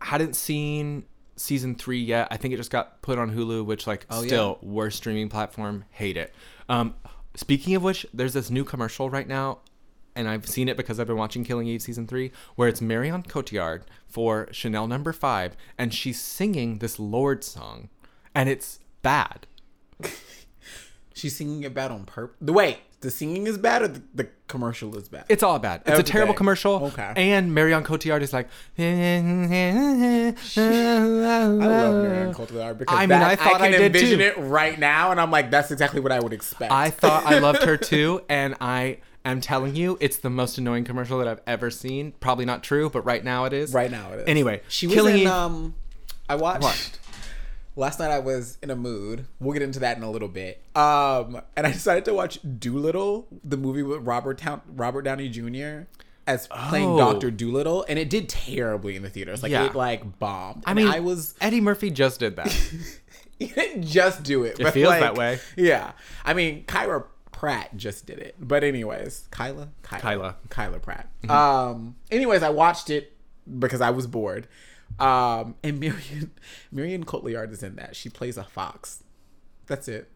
A: hadn't seen season three yet. I think it just got put on Hulu, which like
B: Oh,
A: still worst streaming platform. Hate it. Um, speaking of which, there's this new commercial right now, and I've seen it because I've been watching Killing Eve season three, where it's Marion Cotillard for Chanel Number Five, and she's singing this Lorde song, and it's bad. *laughs*
B: She's singing it bad on purpose. The wait, the singing is bad or the, the commercial is bad?
A: It's all bad. It's a terrible commercial.
B: Okay.
A: And Marion Cotillard is like. I
B: I love Marion Cotillard because
A: I mean,
B: that-
A: I thought I
B: can
A: did
B: envision
A: too.
B: it right now, and I'm like, that's exactly what I would expect.
A: I thought I loved her *laughs* too, and I am telling you, it's the most annoying commercial that I've ever seen. Probably not true, but right now it is.
B: right now it is.
A: Anyway,
B: she was
A: Killing
B: in. Um, I watched.
A: What?
B: Last night I was in a mood. We'll get into that in a little bit. Um, and I decided to watch Dolittle, the movie with Robert Town- Robert Downey Jr. as playing
A: Oh.
B: Doctor Dolittle, and it did terribly in the theaters. Like
A: Yeah.
B: it like bombed.
A: I
B: And
A: mean,
B: I was
A: Eddie Murphy just did that. *laughs*
B: he didn't just do it. but
A: feels
B: like,
A: that way.
B: Yeah. I mean, Kyra Pratt just did it. But anyways, Kyla, Kyla,
A: Kyla.
B: Kyla Pratt. Um. Anyways, I watched it because I was bored. Um. And Marion, *laughs* Marion Cotillard is in that. She plays a fox. That's it.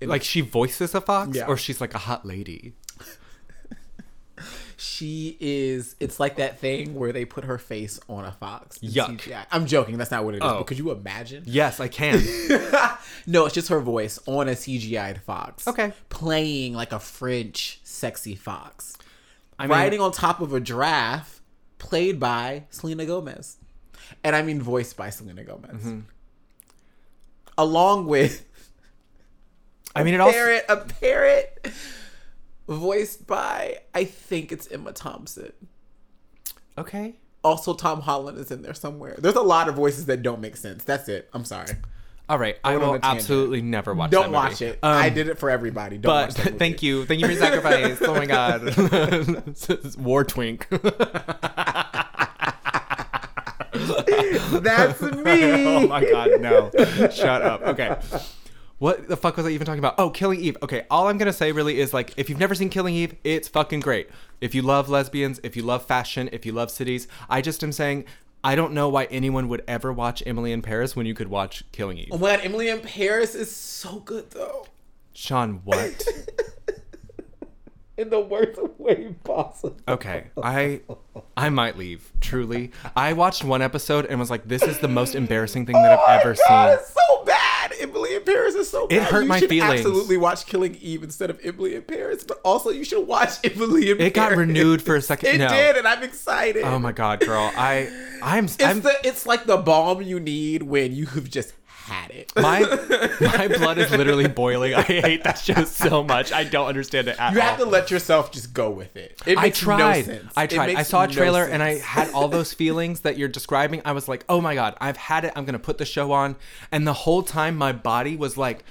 B: And
A: like she voices a fox,
B: Yeah.
A: or she's like a hot lady. *laughs*
B: she is. It's like that thing where they put her face on a fox. in
A: Yuck.
B: CGI. I'm joking. That's not what it is.
A: Oh.
B: But could you imagine?
A: Yes, I can. *laughs*
B: No, it's just her voice on a CGI'd fox.
A: Okay.
B: Playing like a French sexy fox.
A: I mean,
B: Riding on top of a giraffe, played by Selena Gomez. And I mean voiced by Selena Gomez.
A: Mm-hmm.
B: Along with
A: I mean, it also
B: parrot, a parrot voiced by I think it's Emma Thompson.
A: okay.
B: Also, Tom Holland is in there somewhere. There's a lot of voices that don't make sense. That's it. I'm sorry.
A: All right, I will absolutely never watch.
B: Don't watch it.
A: Um,
B: I did it for everybody. Don't
A: But *laughs* thank you, thank you for your sacrifice. oh my god, *laughs* *laughs* war twink. *laughs*
B: That's me. *laughs*
A: oh my god, no! Shut up. Okay. What the fuck was I even talking about? Oh, Killing Eve. Okay, all I'm gonna say really is like, if you've never seen Killing Eve, it's fucking great. If you love lesbians, if you love fashion, if you love cities, I just am saying, I don't know why anyone would ever watch Emily in Paris when you could watch Killing Eve.
B: Oh my god, Emily in Paris is so good though.
A: Sean, what? *laughs*
B: In the worst way possible.
A: Okay, I I might leave. Truly, I watched one episode and was like, "This is the most embarrassing thing that
B: Oh
A: I've ever
B: God,
A: seen."
B: It's so bad. Emily in Paris is so
A: It
B: bad.
A: hurt
B: you
A: my
B: should
A: feelings.
B: absolutely watch Killing Eve instead of Emily in Paris, but also you should watch *laughs* Emily in Paris.
A: It got renewed for a second.
B: It
A: no.
B: did, and I'm excited.
A: Oh my god, girl! I I'm
B: It's
A: I'm
B: the it's like the balm you need when you have just had it.
A: my *laughs* my blood is literally boiling. I hate that show so much. I don't understand it
B: you
A: all.
B: have to let yourself just go with it. It
A: I
B: no
A: tried.
B: sense.
A: I tried. I saw a
B: no
A: trailer and I had all those *laughs* feelings that you're describing. I was like, "Oh my god, I've had it. I'm going to put the show on." And the whole time my body was like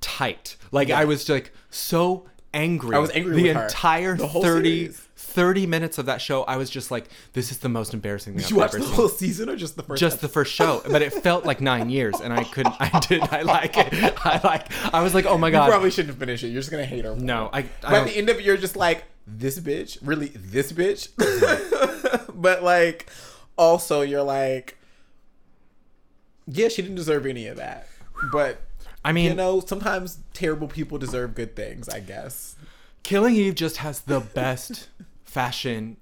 A: tight. Like I was like so angry.
B: I was angry
A: the entire
B: The whole
A: 30
B: series.
A: 30 minutes of that show. I was just like, "This is the most embarrassing thing
B: Did
A: I've
B: you watch
A: ever
B: the
A: seen."
B: whole season or just the first?
A: just the first show, but it felt like nine years, and I couldn't. I did. I like it. I like. I was like, oh my god.
B: You probably shouldn't finish it. You're just gonna hate her. more.
A: no, I. I
B: By the end of it, you're just like, this bitch, really, this bitch. *laughs* but like, also, you're like, yeah, she didn't deserve any of that. But
A: I mean,
B: you know, sometimes terrible people deserve good things. I guess.
A: Killing Eve just has the best fashion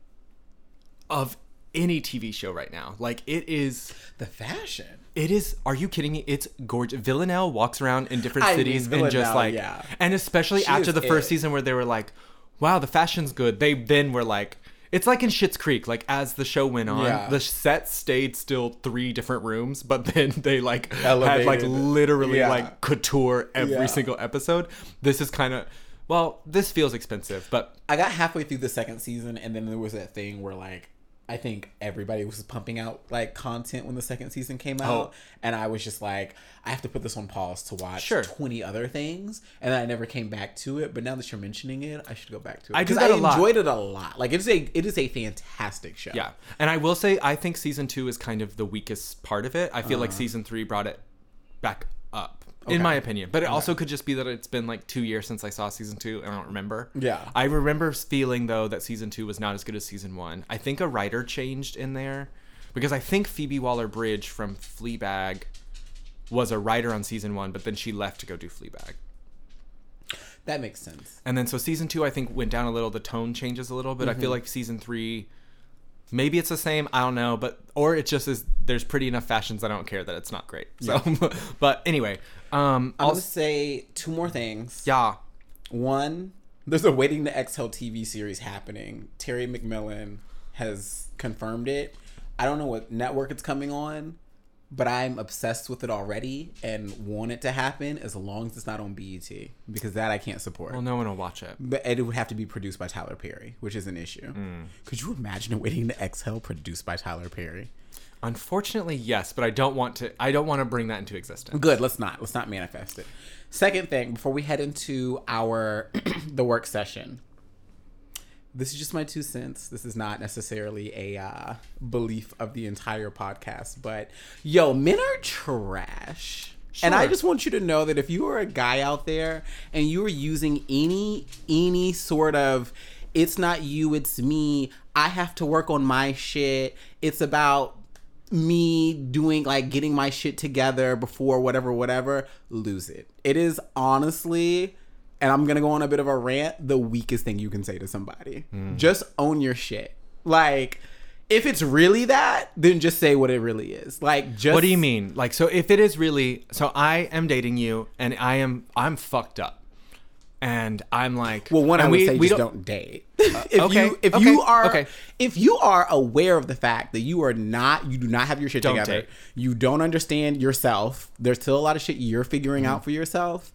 A: of any TV show right now. Like it is.
B: The fashion.
A: It is. Are you kidding me? It's gorgeous. Villanelle walks around in different
B: I mean,
A: cities and just like,
B: yeah.
A: and especially
B: She
A: after the first
B: it.
A: season where they were like, "Wow, the fashion's good." They then were like, it's like in Schitt's Creek. Like as the show went on,
B: Yeah.
A: the set stayed still three different rooms, but *laughs* then they like had like literally
B: Yeah.
A: like couture every single episode. This is kind of. Well, this feels expensive, but
B: I got halfway through the second season, and then there was that thing where like. I think everybody was pumping out like content when the second season came out,
A: Oh.
B: and I was just like, I have to put this on pause to watch
A: Sure.
B: twenty other things, and then I never came back to it. But now that you're mentioning it, I should go back to it.
A: I do that
B: I enjoyed it a lot. Like it is a it is a fantastic show.
A: Yeah, and I will say I think season two is kind of the weakest part of it. I feel like
B: Uh-huh.
A: season three brought it back up, in my opinion. But it also could just be that it's been like two years since I saw season two, and I don't remember.
B: Yeah.
A: I remember feeling though that season two was not as good as season one. I think a writer changed in there because I think Phoebe Waller Bridge from Fleabag was a writer on season one, but then she left to go do Fleabag.
B: that makes sense.
A: And then so season two, I think went down a little. The tone changes a little, but I
B: Mm-hmm.
A: feel like season three, maybe it's the same. I don't know, but or it just is. There's pretty enough fashions. I don't care that it's not great. So, *laughs* but anyway, um, I'll
B: say two more things.
A: yeah,
B: One, There's a Waiting to Exhale TV series happening. Terry McMillan has confirmed it. I don't know what network it's coming on, but I'm obsessed with it already and want it to happen as long as it's not on BET because that I can't support.
A: Well, no one will watch it.
B: But it would have to be produced by Tyler Perry, which is an issue. Could you imagine a Waiting to Exhale produced by Tyler Perry?
A: Unfortunately, yes, but I don't want to. I don't want to bring that into existence.
B: Good. Let's not. Let's not manifest it. Second thing, before we head into our *clears throat* the work session, this is just my two cents. This is not necessarily a uh, belief of the entire podcast, but yo, men are trash. And I just want you to know that if you are a guy out there and you are using any any sort of it's not you, it's me, I have to work on my shit. It's about me doing like getting my shit together before whatever whatever lose it. It is honestly and i'm gonna go on a bit of a rant the weakest thing you can say to somebody. Mm. Just own your shit. Like if it's really that then just say what it really is. Like just
A: What do you mean? Like, so if it is really, so I am dating you, and I am, I'm fucked up, and I'm like,
B: well one i would
A: we-
B: say
A: we
B: just
A: don't-
B: don't, date *laughs* if
A: okay,
B: you if
A: okay,
B: you are
A: okay.
B: if you are aware of the fact that you are not you do not have your shit
A: Don't
B: together
A: date.
B: you don't understand yourself there's still a lot of shit you're figuring
A: Mm-hmm.
B: out for yourself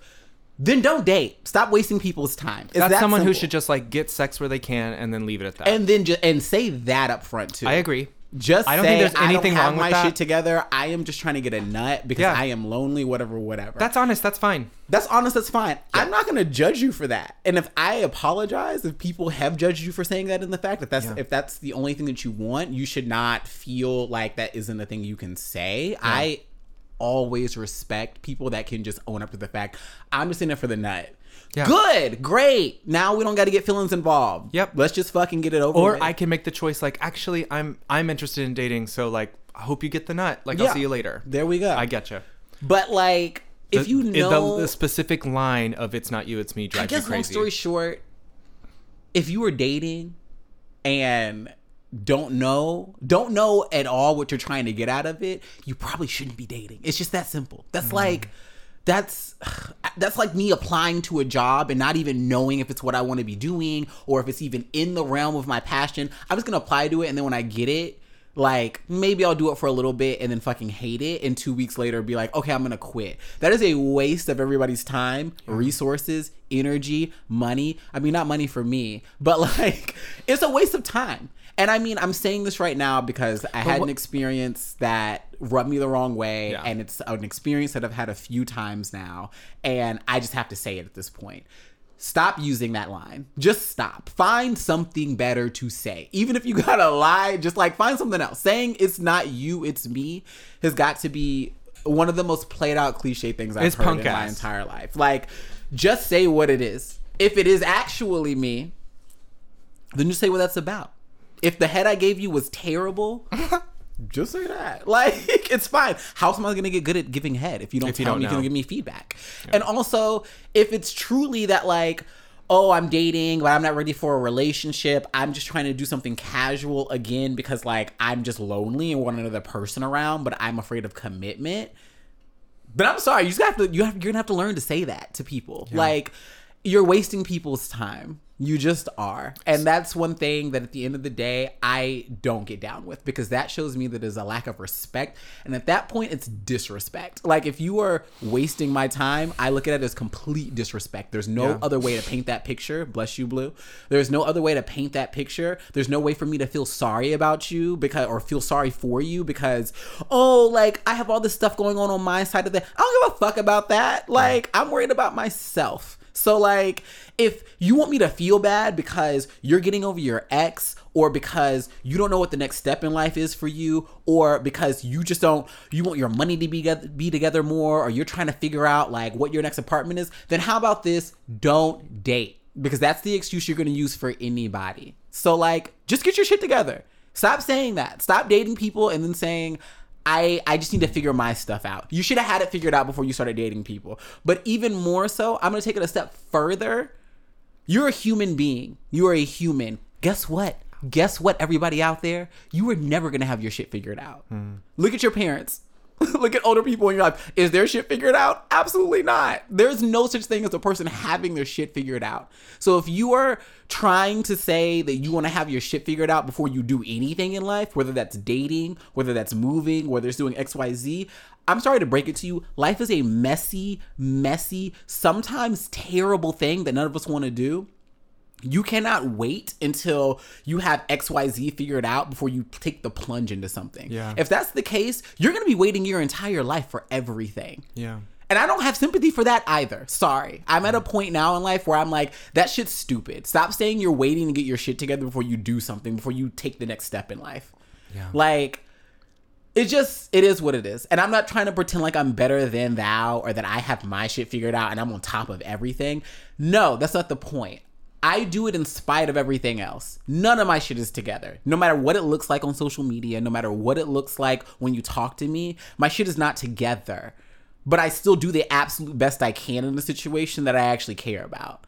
B: then don't date stop wasting people's time It's
A: That's
B: that
A: someone who should just like get sex where they can and then leave it at that.
B: and then just and say that up front too
A: I agree.
B: Just
A: I don't
B: say,
A: think there's
B: I
A: anything
B: don't have
A: wrong with
B: my
A: that.
B: shit together i am just trying to get a nut because
A: Yeah.
B: i am lonely whatever whatever
A: That's honest. That's fine.
B: That's honest. That's fine. I'm not gonna judge you for that. And if I apologize, if people have judged you for saying that in the fact that that's
A: Yeah.
B: if that's the only thing that you want, you should not feel like that isn't a thing you can say. I always respect people that can just own up to the fact I'm just in it for the nut.
A: Yeah.
B: Good, great. Now we don't got to get feelings involved.
A: Yep.
B: Let's just fucking get it over.
A: Or
B: with.
A: I can make the choice like, actually, I'm I'm interested in dating, so like, I hope you get the nut. Like, I'll see you later.
B: There we go.
A: I get you.
B: But like, if you know,
A: the, the specific line of "It's not you, it's me"
B: I
A: drives you
B: guess long
A: crazy.
B: story short, if you were dating and don't know don't know at all what you're trying to get out of it, you probably shouldn't be dating. It's just that simple. That's
A: Mm.
B: like that's that's like me applying to a job and not even knowing if it's what I want to be doing or if it's even in the realm of my passion. I'm just going to apply to it and then when I get it, like maybe I'll do it for a little bit and then fucking hate it and 2 weeks later be like, "Okay, I'm going to quit." That is a waste of everybody's time, resources, energy, money. I mean, not money for me, but *laughs* like it's a waste of time. And I mean, I'm saying this right now because I had an experience that rubbed me the wrong way
A: Yeah.
B: and it's an experience that I've had a few times now and I just have to say it at this point. Stop using that line. Just stop. Find something better to say. Even if you *laughs* gotta lie, just like find something else. Saying it's not you, it's me has got to be one of the most played out cliche things I've
A: It's
B: heard in my entire life. Like, just say what it is. If it is actually me, then just say what that's about. If the head I gave you was terrible, *laughs* just say that. *laughs* Like, it's fine. How am I going to get good at giving head if you don't
A: If you
B: tell
A: don't
B: me you're
A: know.
B: to give me feedback? And also, if it's truly that, like, oh, I'm dating, but I'm not ready for a relationship. I'm just trying to do something casual again because, like, I'm just lonely and want another person around, but I'm afraid of commitment. But I'm sorry, you just have to you have you're gonna have to learn to say that to people. Like you're wasting people's time. You just are. And that's one thing that at the end of the day I don't get down with because that shows me that there's a lack of respect. And at that point it's disrespect. Like if you are wasting my time, I look at it as complete disrespect. There's no
A: Yeah.
B: other way to paint that picture. Bless you, Blue. There's no other way to paint that picture. There's no way for me to feel sorry about you because or feel sorry for you because oh, like I have all this stuff going on on my side of the. I don't give a fuck about that. Like I'm worried about myself. So like if you want me to feel bad because you're getting over your ex or because you don't know what the next step in life is for you or because you just don't you want your money to be be together more or you're trying to figure out like what your next apartment is, then how about this? Don't date because that's the excuse you're going to use for anybody. So like just get your shit together. Stop saying that. Stop dating people and then saying I, I just need to figure my stuff out. You should have had it figured out before you started dating people. But even more so, I'm going to take it a step further. You're a human being. You are a human. Guess what? Guess what, everybody out there? You are never going to have your shit figured out. Hmm. Look at your parents. *laughs* Look at older people in your life. Is their shit figured out? Absolutely not. There's no such thing as a person having their shit figured out. So if you are trying to say that you want to have your shit figured out before you do anything in life, whether that's dating, whether that's moving, whether it's doing XYZ, I'm sorry to break it to you. Life is a messy, messy, sometimes terrible thing that none of us want to do you cannot wait until you have XYZ figured out before you take the plunge into something.
A: Yeah.
B: If that's the case, you're going to be waiting your entire life for everything.
A: Yeah.
B: And I don't have sympathy for that either. Sorry. I'm at a point now in life where I'm like, that shit's stupid. Stop saying you're waiting to get your shit together before you do something, before you take the next step in life.
A: Yeah.
B: Like, it just it is what it is and i'm not trying to pretend like i'm better than thou or that i have my shit figured out and i'm on top of everything no that's not the point i do it in spite of everything else none of my shit is together no matter what it looks like on social media no matter what it looks like when you talk to me my shit is not together but i still do the absolute best i can in the situation that i actually care about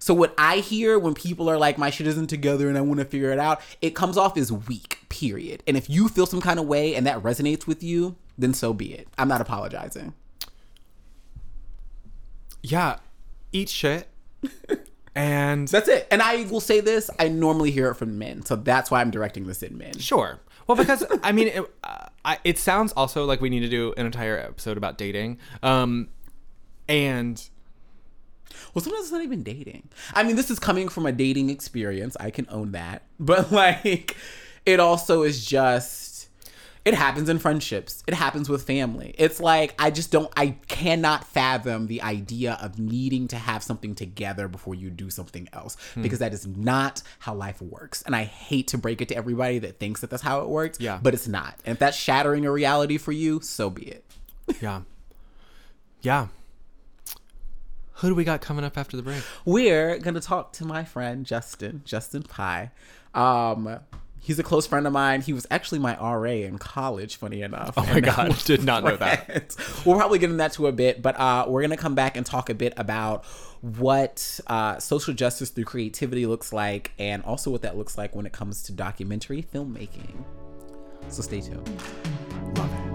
B: so what I hear when people are like, my shit isn't together and I want to figure it out, it comes off as weak, period. And if you feel some kind of way and that resonates with you, then so be it. I'm not apologizing.
A: Yeah. Eat shit. *laughs* and
B: That's it. And I will say this, I normally hear it from men. So that's why I'm directing this in men.
A: Sure. Well, *laughs* because I mean, it, uh, I, it sounds also like we need to do an entire episode about dating. Um, and
B: Well, sometimes it's not even dating. I mean, this is coming from a dating experience. I can own that. *laughs* But like, it also is just. It happens in friendships. It happens with family. It's like I just don't I cannot fathom the idea of needing to have something together before you do something else because that is not how life works. And I hate to break it to everybody that thinks that that's how it works,
A: Yeah.
B: but it's not. And if that's shattering a reality for you, so be it. *laughs*
A: yeah. Yeah. Who do we got coming up after the break?
B: we're gonna talk to my friend Justin, Justin Pye. Um, he's a close friend of mine. He was actually my RA in college, funny enough.
A: Oh my God, *laughs* did not know that.
B: that. We'll probably get into that to a bit, but uh, we're gonna come back and talk a bit about what uh, social justice through creativity looks like, and also what that looks like when it comes to documentary filmmaking. So stay tuned.
A: Love it.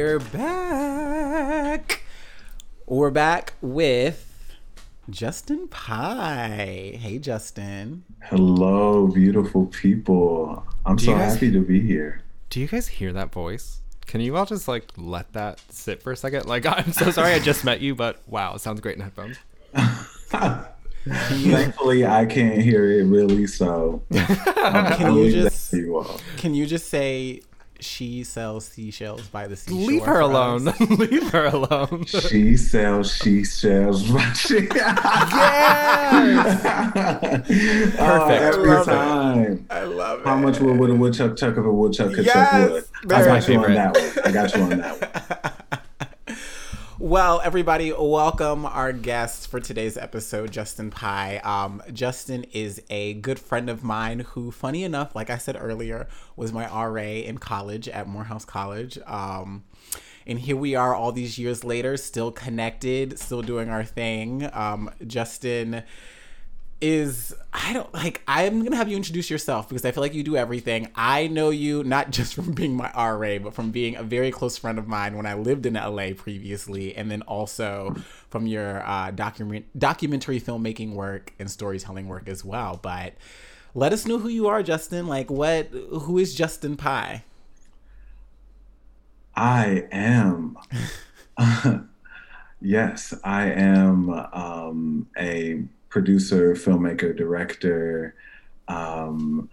B: We're back. We're back with Justin Pye. Hey, Justin.
D: Hello, beautiful people. I'm so
A: guys-
D: happy to be here.
A: Do you guys hear that voice? Can you all just like let that sit for a second? Like, *laughs* I'm so sorry I just met you, but wow, it sounds great in headphones. *laughs*
D: Thankfully, I can't hear it really, so *laughs*
B: Can you just
D: you
B: can you just say she sells seashells by the seashore?
A: Leave her alone. *laughs* Leave her alone.
D: She sells, she sells. *laughs* Oh, Perfect. every
A: Perfect.
D: time.
B: I love it.
D: How much wood would a woodchuck chuck if a woodchuck could
B: Yes,
D: chuck wood? I
B: very
D: got you
A: favorite.
D: on that one. I got you on that one. *laughs*
B: Well, everybody, welcome our guest for today's episode, Justin Pye. Um, Justin is a good friend of mine who, funny enough, like I said earlier, was my RA in college at Morehouse College. Um, and here we are all these years later, still connected, still doing our thing. Um, Justin is I don't like I'm gonna have you introduce yourself because I feel like you do everything. I know you not *laughs* just from being my RA, but from being a very close friend of mine when I lived in LA previously, and then also from your uh, document documentary filmmaking work and storytelling work as well. But let us know who you are, Justin. Like what who is Justin Pye?
D: I am. *laughs* *laughs* yes, I am um, a producer, filmmaker, director. Um,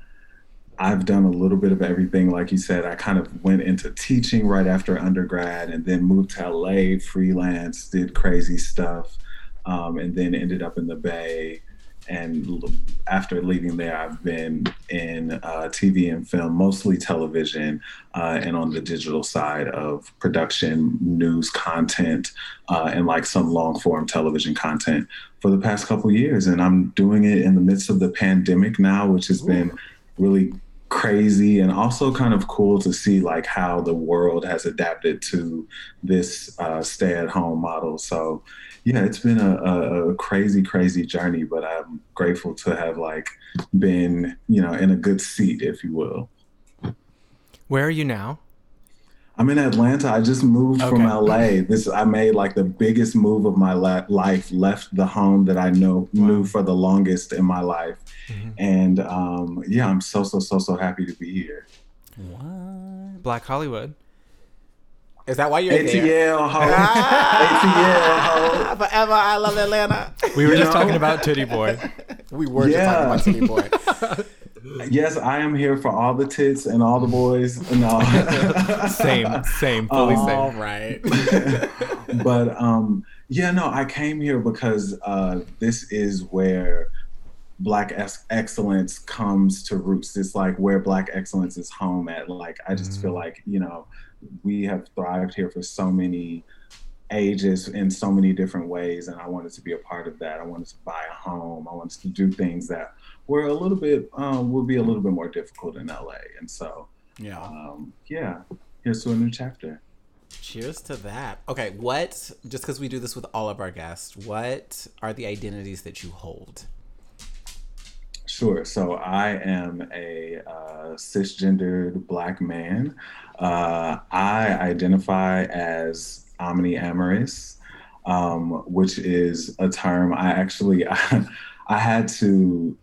D: I've done a little bit of everything. Like you said, I kind of went into teaching right after undergrad and then moved to LA, freelance, did crazy stuff, um, and then ended up in the Bay. And after leaving there, I've been in uh, TV and film, mostly television, uh, and on the digital side of production, news content, uh, and like some long form television content for the past couple years. And I'm doing it in the midst of the pandemic now, which has been really crazy and also kind of cool to see like how the world has adapted to this uh, stay-at-home model. So yeah, it's been a, a, a, crazy, crazy journey, but I'm grateful to have like been, you know, in a good seat, if you will.
A: Where are you now?
D: I'm in Atlanta. I just moved okay. from LA. This I made like the biggest move of my la- life. Left the home that I know wow. knew for the longest in my life, mm-hmm. and um, yeah, I'm so so so so happy to be here.
A: What? Black Hollywood.
B: Is that why you're
D: ATL,
B: there?
D: Ho. *laughs* ATL, ho.
B: Forever, I love Atlanta.
A: We were you just know? talking about Tity Boi.
B: we were yeah. just talking about Tity Boi.
D: yes, I am here for all the tits and all the boys. No. *laughs*
A: same, same, fully um, same.
B: All right. *laughs*
D: but um, yeah, no, I came here because uh, this is where black ex- excellence comes to roots. It's like where black excellence is home at. Like I just mm. feel like you know we have thrived here for so many ages in so many different ways and i wanted to be a part of that i wanted to buy a home i wanted to do things that were a little bit um, will be a little bit more difficult in LA. And so,
B: yeah,
D: um, yeah, here's to a new chapter.
B: Cheers to that. Okay, what? Just because we do this with all of our guests, what are the identities that you hold?
D: Sure. So I am a uh, cisgendered black man. Uh, I identify as omniamorous, um, which is a term I actually I, *laughs* I had to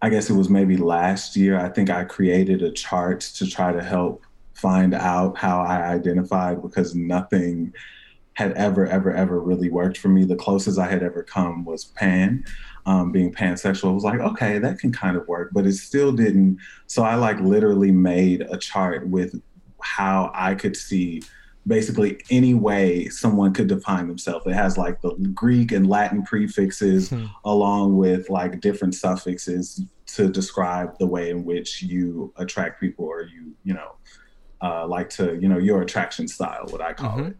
D: I guess it was maybe last year. I think I created a chart to try to help find out how I identified because nothing had ever, ever, ever really worked for me. The closest I had ever come was pan, um, being pansexual. I was like, okay, that can kind of work, but it still didn't. So I like literally made a chart with how I could see basically any way someone could define themselves. It has like the Greek and Latin prefixes hmm. along with like different suffixes to describe the way in which you attract people or you, you know, uh, like to, you know, your attraction style, what I call mm-hmm. it.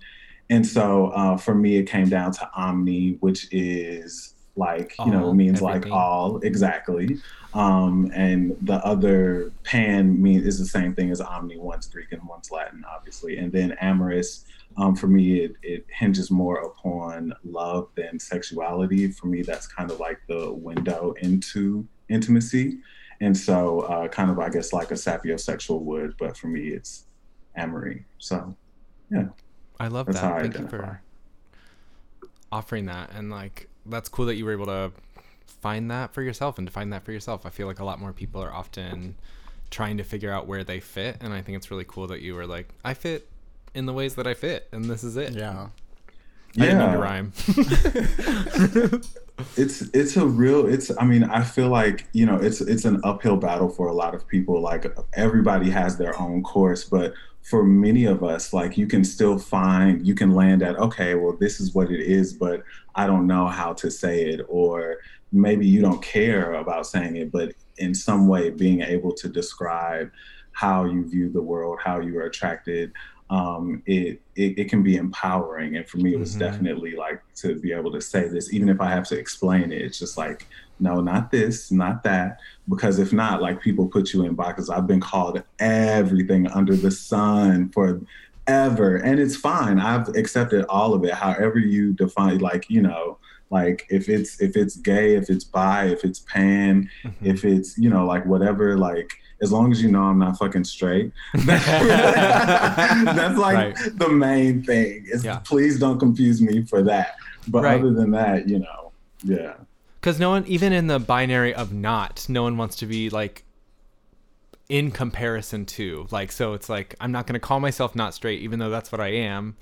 D: And so uh, for me, it came down to omni, which is like, all, you know, means everything. like all, exactly. Um, and the other pan mean is the same thing as omni. One's Greek and one's Latin, obviously. And then amorous, um, for me, it, it hinges more upon love than sexuality. For me, that's kind of like the window into intimacy. And so, uh, kind of, I guess, like a sapiosexual would, but for me, it's amory. So, yeah.
A: I love that. Thank identify. you for offering that. And like, that's cool that you were able to find that for yourself and define that for yourself. I feel like a lot more people are often trying to figure out where they fit, and I think it's really cool that you were like, I fit in the ways that I fit, and this is it.
B: Yeah.
A: I yeah. didn't mean to rhyme. *laughs* *laughs*
D: it's it's a real it's I mean I feel like you know it's it's an uphill battle for a lot of people like everybody has their own course but for many of us, like you can still find, you can land at, okay, well, this is what it is, but I don't know how to say it. Or maybe you don't care about saying it, but in some way being able to describe how you view the world, how you are attracted, um, it, it, it can be empowering. And for me, it was mm-hmm. definitely like to be able to say this, even if I have to explain it. It's just like, no, not this, not that. Because if not, like people put you in boxes. I've been called everything under the sun for ever, and it's fine. I've accepted all of it. However you define, like you know, like if it's if it's gay, if it's bi, if it's pan, mm-hmm. if it's you know like whatever, like as long as you know I'm not fucking straight. *laughs* *laughs* That's like right. the main thing. Is yeah. please don't confuse me for that. But right. other than that, you know, yeah.
A: Because no one, even in the binary of not, no one wants to be like in comparison to. Like, so it's like I'm not gonna call myself not straight, even though that's what I am,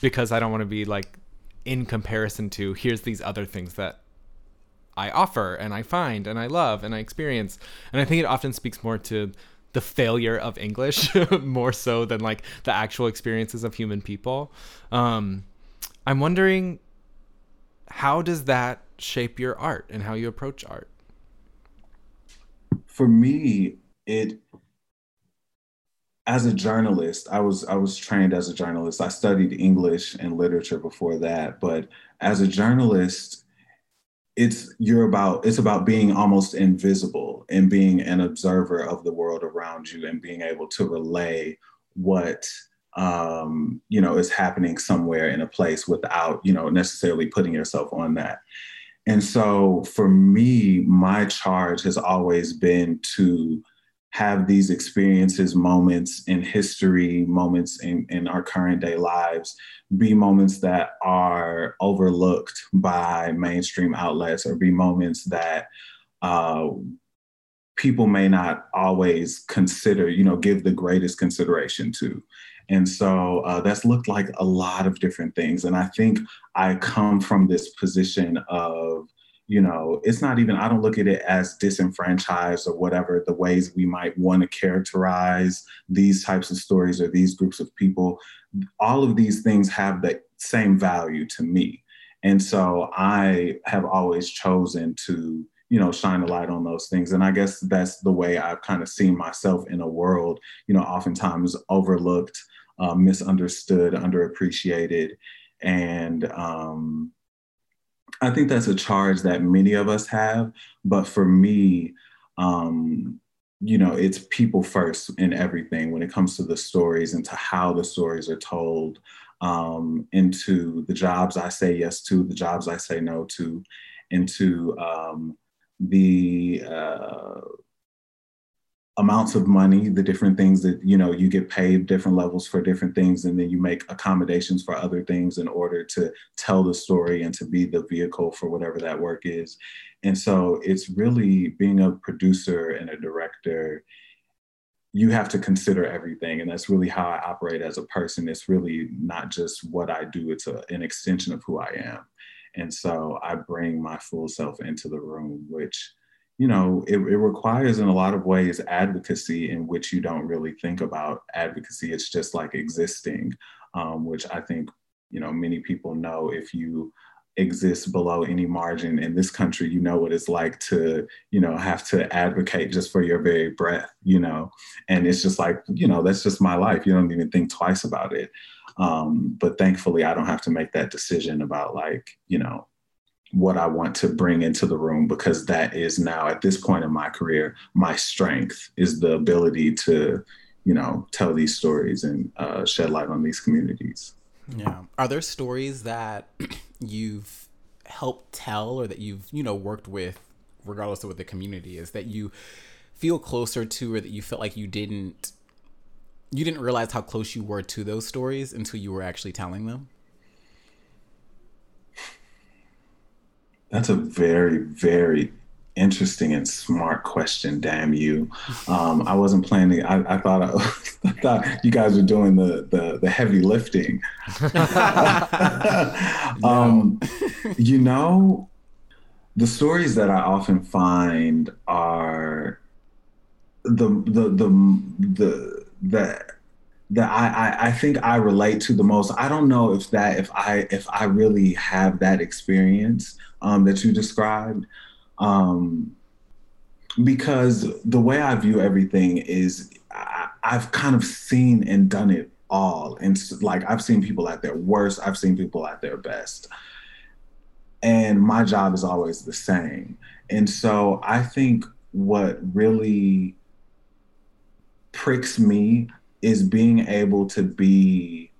A: because I don't want to be like in comparison to. Here's these other things that I offer and I find and I love and I experience. And I think it often speaks more to the failure of English *laughs* more so than like the actual experiences of human people. Um, I'm wondering how does that shape your art and how you approach art?
D: For me, it as a journalist, I was I was trained as a journalist. I studied English and literature before that, but as a journalist, it's you're about it's about being almost invisible and being an observer of the world around you and being able to relay what um, you know is happening somewhere in a place without you know necessarily putting yourself on that. And so for me my charge has always been to have these experiences, moments in history, moments in, in our current day lives, be moments that are overlooked by mainstream outlets or be moments that uh, people may not always consider, you know, give the greatest consideration to. And so uh, that's looked like a lot of different things. And I think I come from this position of, you know, it's not even, I don't look at it as disenfranchised or whatever the ways we might want to characterize these types of stories or these groups of people. All of these things have the same value to me. And so I have always chosen to, you know, shine a light on those things. And I guess that's the way I've kind of seen myself in a world, you know, oftentimes overlooked, uh, misunderstood, underappreciated. And, um, I think that's a charge that many of us have. But for me, um, you know, it's people first in everything when it comes to the stories and to how the stories are told, um, into the jobs I say yes to, the jobs I say no to, into um, the uh, amounts of money, the different things that you know you get paid different levels for different things, and then you make accommodations for other things in order to tell the story and to be the vehicle for whatever that work is. And so it's really being a producer and a director. You have to consider everything, and that's really how I operate as a person. It's really not just what I do; it's a, an extension of who I am. And so I bring my full self into the room, which you know, it, it, requires in a lot of ways advocacy in which you don't really think about advocacy. It's just like existing, um, which I think, you know, many people know if you exist below any margin in this country, you know what it's like to, you know, have to advocate just for your very breath, you know, and it's just like, you know, that's just my life. You don't even think twice about it. Um, but thankfully, I don't have to make that decision about like, you know, what I want to bring into the room because that is now at this point in my career, my strength is the ability to, you know, tell these stories and uh, shed light on these communities.
B: Yeah. Are there stories that *clears throat* you've helped tell or that you've, you know, worked with, regardless of what the community is, that you feel closer to or that you felt like you didn't you didn't realize how close you were to those stories until you were actually telling them?
D: That's a very, very interesting and smart question. Damn you! Um, I wasn't planning. I, I thought I, *laughs* I, thought you guys were doing the the, the heavy lifting. *laughs* *laughs* um, you know, the stories that I often find are the the the the the that I, I, I think I relate to the most. I don't know if that if I if I really have that experience um, that you described. Um, because the way I view everything is I, I've kind of seen and done it all. And like I've seen people at their worst, I've seen people at their best. And my job is always the same. And so I think what really pricks me is being able to be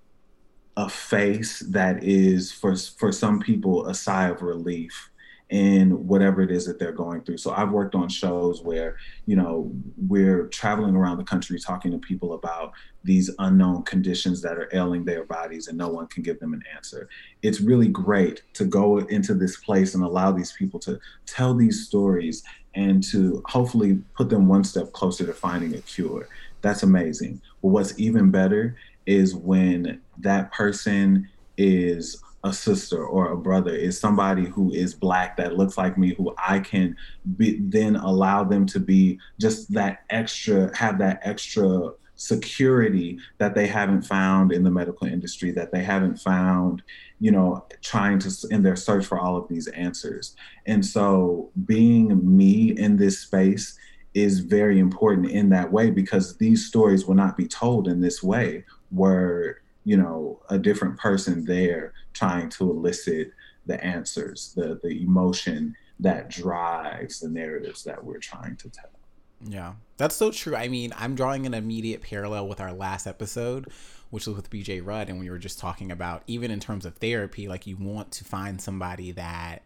D: a face that is for for some people a sigh of relief in whatever it is that they're going through. So I've worked on shows where, you know, we're traveling around the country talking to people about these unknown conditions that are ailing their bodies and no one can give them an answer. It's really great to go into this place and allow these people to tell these stories and to hopefully put them one step closer to finding a cure. That's amazing. But what's even better is when that person is a sister or a brother is somebody who is black that looks like me who i can be, then allow them to be just that extra have that extra security that they haven't found in the medical industry that they haven't found you know trying to in their search for all of these answers and so being me in this space is very important in that way because these stories will not be told in this way were you know a different person there trying to elicit the answers the the emotion that drives the narratives that we're trying to tell.
B: Yeah, that's so true. I mean, I'm drawing an immediate parallel with our last episode, which was with BJ Rudd, and we were just talking about even in terms of therapy, like you want to find somebody that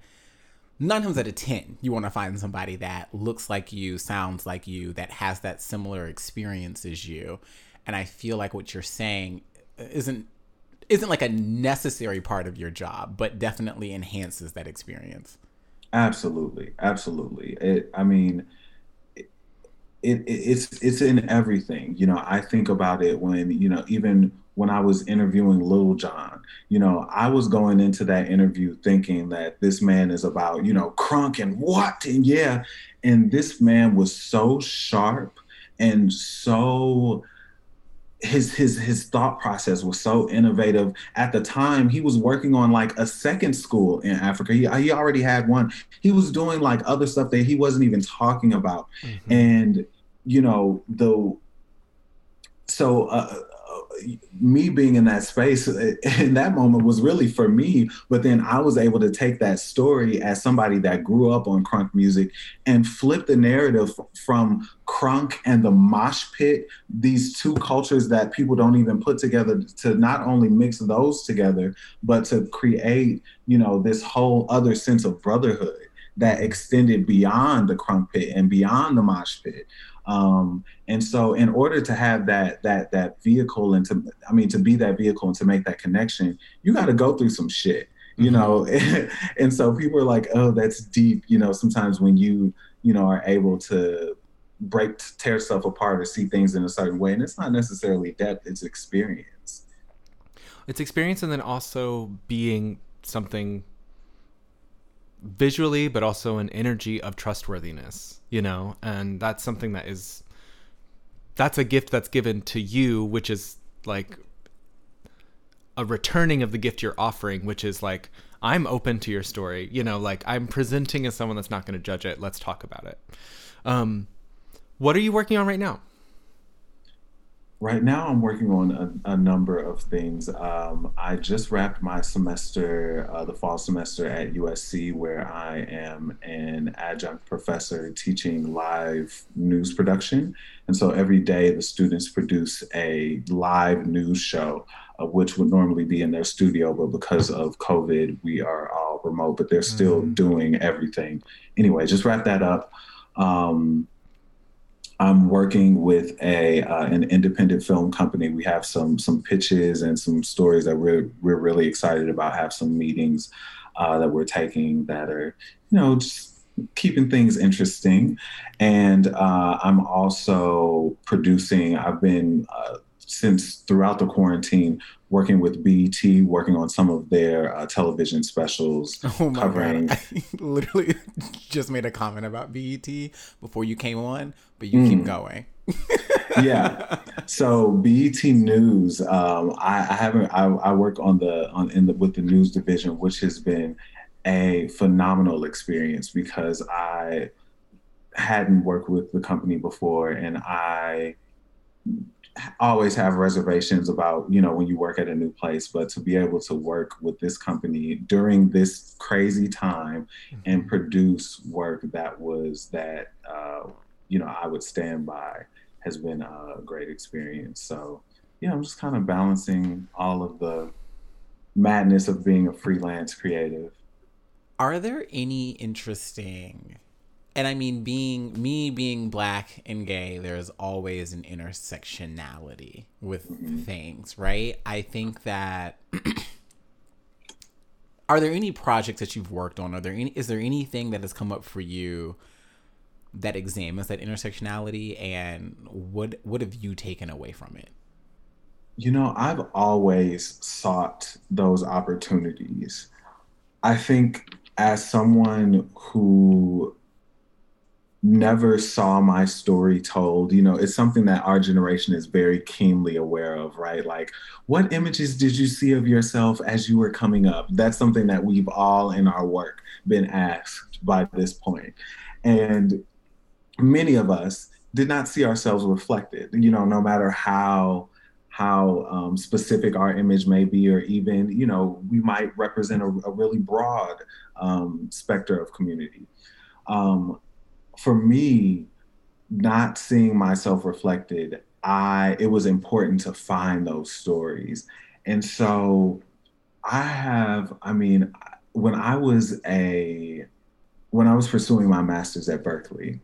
B: nine times out of ten, you want to find somebody that looks like you, sounds like you, that has that similar experience as you. And I feel like what you're saying uh, isn't isn't like a necessary part of your job, but definitely enhances that experience.
D: Absolutely, absolutely. It, I mean, it, it, it's it's in everything. You know, I think about it when you know even when I was interviewing Lil Jon. you know, I was going into that interview thinking that this man is about, you know, crunk and what and yeah. And this man was so sharp and so his his his thought process was so innovative at the time he was working on like a second school in africa he, he already had one he was doing like other stuff that he wasn't even talking about mm-hmm. and you know the so uh, me being in that space eh, *laughs* in that moment was really for me but then i was able to take that story as somebody that grew up on crunk music and flip the narrative from crunk and the mosh pit these two cultures that people don't even put together to not only mix those together but to create you know this whole other sense of brotherhood that extended beyond the crunk pit and beyond the mosh pit um, and so, in order to have that that that vehicle and to, I mean, to be that vehicle and to make that connection, you got to go through some shit, you mm-hmm. know. *laughs* and so, people are like, "Oh, that's deep," you know. Sometimes when you you know are able to break tear stuff apart or see things in a certain way, and it's not necessarily depth; it's experience.
A: It's experience, and then also being something visually, but also an energy of trustworthiness you know and that's something that is that's a gift that's given to you which is like a returning of the gift you're offering which is like i'm open to your story. You know like i'm presenting as someone that's not going to judge it. Let's talk about it. Um what are you working on right now
D: Right now, I'm working on a, a number of things. Um, I just wrapped my semester, uh, the fall semester at USC, where I am an adjunct professor teaching live news production. And so every day, the students produce a live news show, uh, which would normally be in their studio, but because of COVID, we are all remote, but they're still mm-hmm. doing everything. Anyway, just wrap that up. Um, I'm working with a uh, an independent film company. We have some some pitches and some stories that we're we're really excited about. Have some meetings uh, that we're taking that are you know just keeping things interesting. And uh, I'm also producing. I've been uh, since throughout the quarantine working with BET, working on some of their uh, television specials. *laughs* Oh my covering...
B: god! *laughs* I literally *laughs* just made a comment about BET before you came on, but you mm. keep going.
D: yeah. So BET News, um, I, I, haven't. I, I, work on the on in the with the news division, which has been a phenomenal experience because I hadn't worked with the company before, and I always have reservations about you know when you work at a new place but to be able to work with this company during this crazy time mm-hmm. and produce work that was that uh, you know i would stand by has been a great experience so yeah i'm just kind of balancing all of the madness of being a freelance creative
B: are there any interesting and I mean, being me being black and gay, there's always an intersectionality with mm-hmm. things, right? I think that. *clears throat* are there any projects that you've worked on? Are there any? Is there anything that has come up for you that examines that intersectionality, and what what have you taken away from it?
D: You know, I've always sought those opportunities. I think as someone who never saw my story told. You know, it's something that our generation is very keenly aware of, right? Like, what images did you see of yourself as you were coming up? That's something that we've all in our work been asked by this. And many of us did not see ourselves reflected, you know, no matter how how um, specific our image may be, or even, you know, we might represent a, a really broad um, specter of community. Um, for me, not seeing myself reflected, I it was important to find those stories. And so I have, I mean, when I was a when I was pursuing my master's at Berkeley,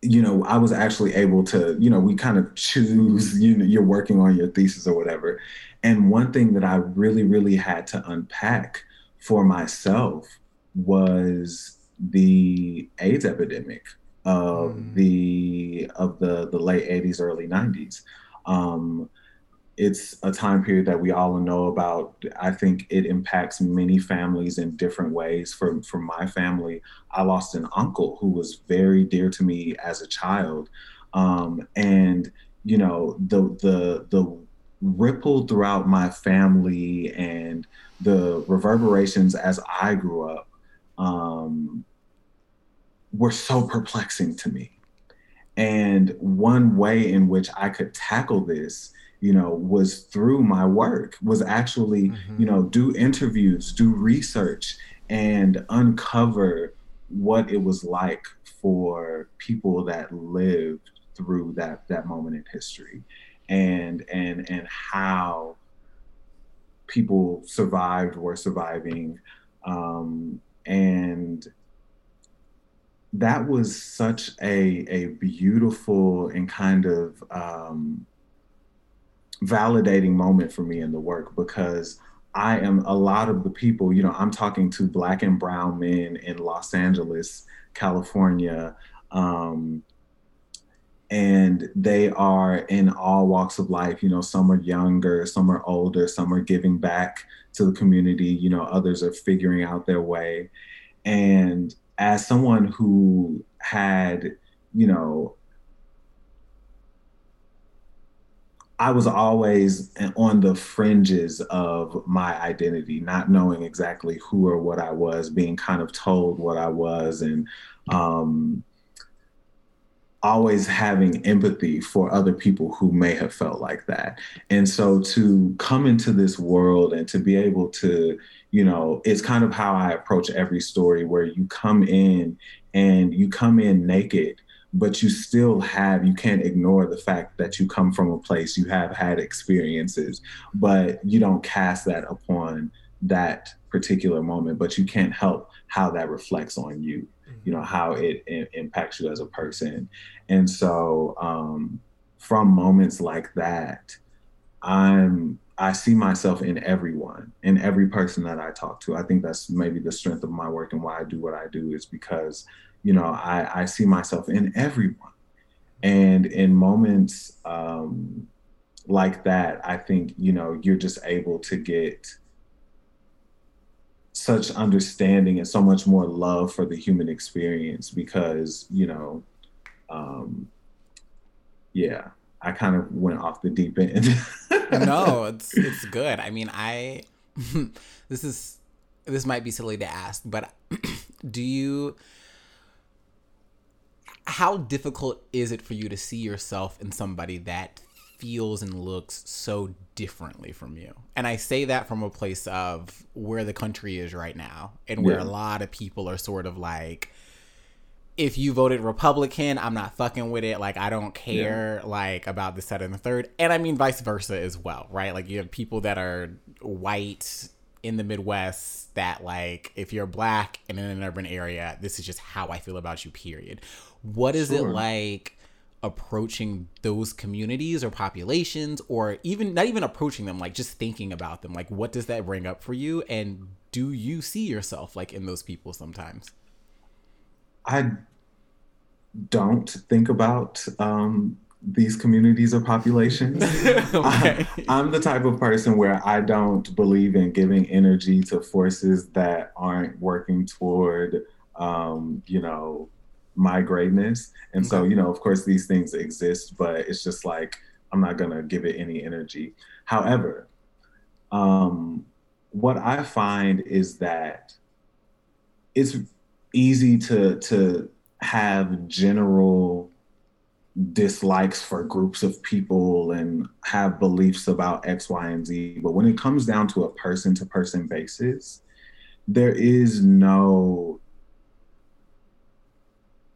D: you know, I was actually able to, you know, we kind of choose, *laughs* you know, you're working on your thesis or whatever. And one thing that I really, really had to unpack for myself was the AIDS epidemic of mm. the of the the late 80s, early 90s. Um, it's a time period that we all know about. I think it impacts many families in different ways. For for my family, I lost an uncle who was very dear to me as a child, um, and you know the the the ripple throughout my family and the reverberations as I grew up um, were so perplexing to me. And one way in which I could tackle this you know was through my work was actually mm-hmm. you know do interviews do research and uncover what it was like for people that lived through that that moment in history and and and how people survived were surviving um, and that was such a a beautiful and kind of um, validating moment for me in the work because I am a lot of the people, you know, I'm talking to black and brown men in Los Angeles, California, um, and they are in all walks of life. You know, some are younger, some are older, some are giving back to the community, you know, others are figuring out their way. And as someone who had, you know, I was always on the fringes of my identity, not knowing exactly who or what I was, being kind of told what I was, and um, always having empathy for other people who may have felt like that. And so to come into this world and to be able to, you know, it's kind of how I approach every story where you come in and you come in naked but you still have you can't ignore the fact that you come from a place you have had experiences but you don't cast that upon that particular moment but you can't help how that reflects on you you know how it, it impacts you as a person and so um, from moments like that i'm i see myself in everyone in every person that i talk to i think that's maybe the strength of my work and why i do what i do is because you know, I, I see myself in everyone. And in moments um, like that, I think, you know, you're just able to get such understanding and so much more love for the human experience because, you know, um, yeah, I kind of went off the deep end. *laughs*
B: no, it's it's good. I mean, I *laughs* this is this might be silly to ask, but *clears throat* do you how difficult is it for you to see yourself in somebody that feels and looks so differently from you? And I say that from a place of where the country is right now and where yeah. a lot of people are sort of like, if you voted Republican, I'm not fucking with it. Like I don't care yeah. like about the set and the third. And I mean vice versa as well, right? Like you have people that are white in the Midwest that like if you're black and in an urban area, this is just how I feel about you, period. What is sure. it like approaching those communities or populations or even not even approaching them, like just thinking about them? Like what does that bring up for you? And do you see yourself like in those people sometimes?
D: I don't think about um, these communities or populations. *laughs* okay. I, am the type of person where I don't believe in giving energy to forces that aren't working toward, um, you know, my greatness. And okay. so, you know, of course, these things exist, but it's just like I'm not gonna give it any energy. However, um, what I find is that it's easy to to have general dislikes for groups of people and have beliefs about X, Y, and Z. But when it comes down to a person to person basis, there is no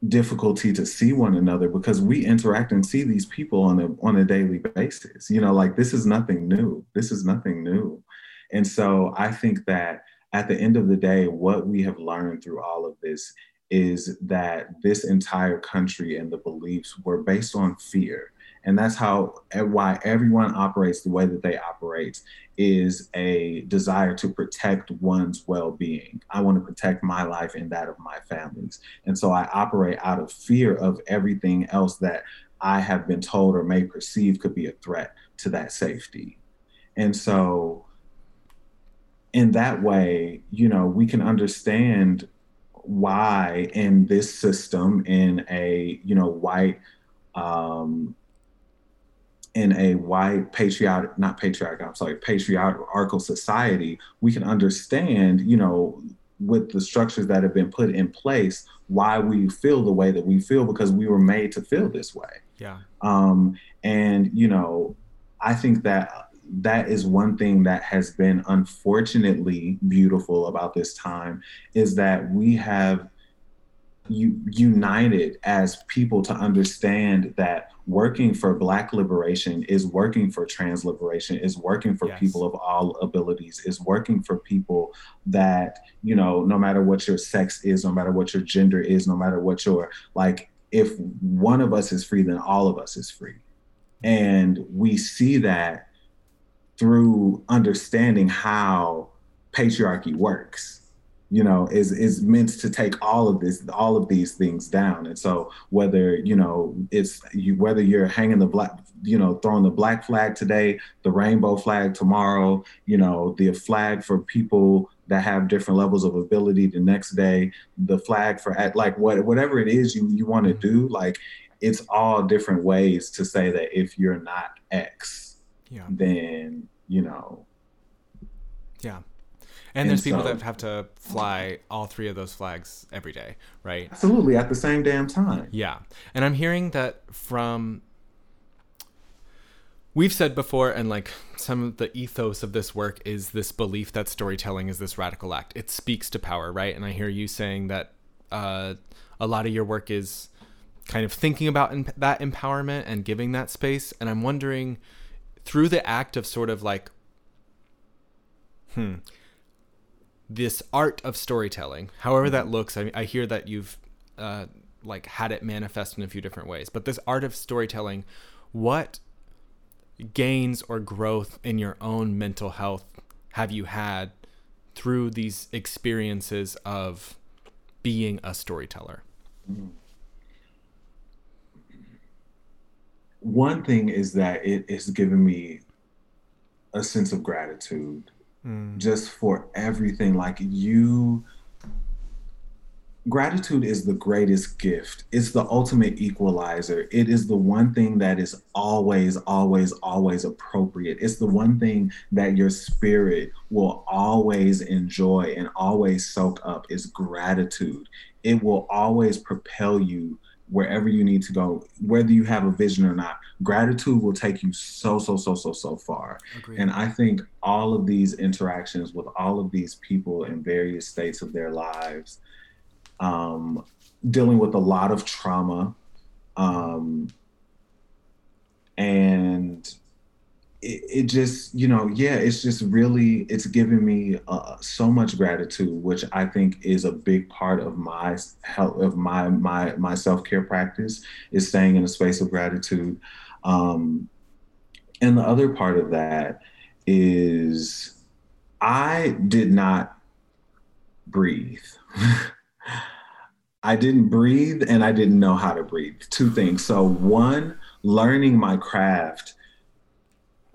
D: difficulty to see one another because we interact and see these people on a on a daily basis. You know, like this is nothing new. This is nothing new. And so I think that at the end of the day, what we have learned through all of this is that this entire country and the beliefs were based on fear. And that's how why everyone operates the way that they operate is a desire to protect one's well-being. I want to protect my life and that of my families. And so I operate out of fear of everything else that I have been told or may perceive could be a threat to that safety. And so in that way, you know, we can understand why in this system in a you know white um in a white patriotic not patriotic i'm sorry patriarchal society we can understand you know with the structures that have been put in place why we feel the way that we feel because we were made to feel this way.
A: Yeah.
D: Um and you know i think that that is one thing that has been unfortunately beautiful about this time is that we have u- united as people to understand that working for black liberation is working for trans liberation is working for yes. people of all abilities is working for people that you know no matter what your sex is no matter what your gender is no matter what your like if one of us is free then all of us is free and we see that through understanding how patriarchy works you know is is meant to take all of this all of these things down and so whether you know it's you whether you're hanging the black you know throwing the black flag today the rainbow flag tomorrow you know the flag for people that have different levels of ability the next day the flag for at like what whatever it is you you want to do mm-hmm. like it's all different ways to say that if you're not x yeah. then you know.
A: Yeah. And, and there's people so, that have to fly all three of those flags every day, right?
D: Absolutely, at the same damn time.
A: Yeah. And I'm hearing that from we've said before and like some of the ethos of this work is this belief that storytelling is this radical act it speaks to power right and i hear you saying that uh, a lot of your work is kind of thinking about that empowerment and giving that space and i'm wondering through the act of sort of like hmm this art of storytelling however that looks i, I hear that you've uh, like had it manifest in a few different ways but this art of storytelling what gains or growth in your own mental health have you had through these experiences of being a storyteller?
D: One thing is that it has given me a sense of gratitude mm. just for everything. Like you, gratitude is the greatest gift. It's the ultimate equalizer. It is the one thing that is always, always, always appropriate. It's the one thing that your spirit will always enjoy and always soak up is gratitude. It will always propel you wherever you need to go, whether you have a vision or not. Gratitude will take you so, so, so, so, so far. Agreed. And I think all of these interactions with all of these people in various states of their lives, um, dealing with a lot of trauma, um, and it, just you know yeah it's just really it's given me uh, so much gratitude which i think is a big part of my health of my my my self-care practice is staying in a space of gratitude. Um and the other part of that is i did not breathe. *laughs* I didn't breathe and i didn't know how to breathe. Two things. So one learning my craft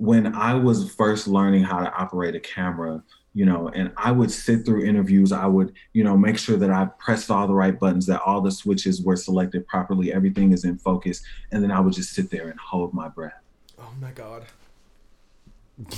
D: when I was first learning how to operate a camera, you know, and I would sit through interviews, I would, you know, make sure that I pressed all the right buttons, that all the switches were selected properly, everything is in focus, and then I would just sit there and hold my breath.
A: Oh my God.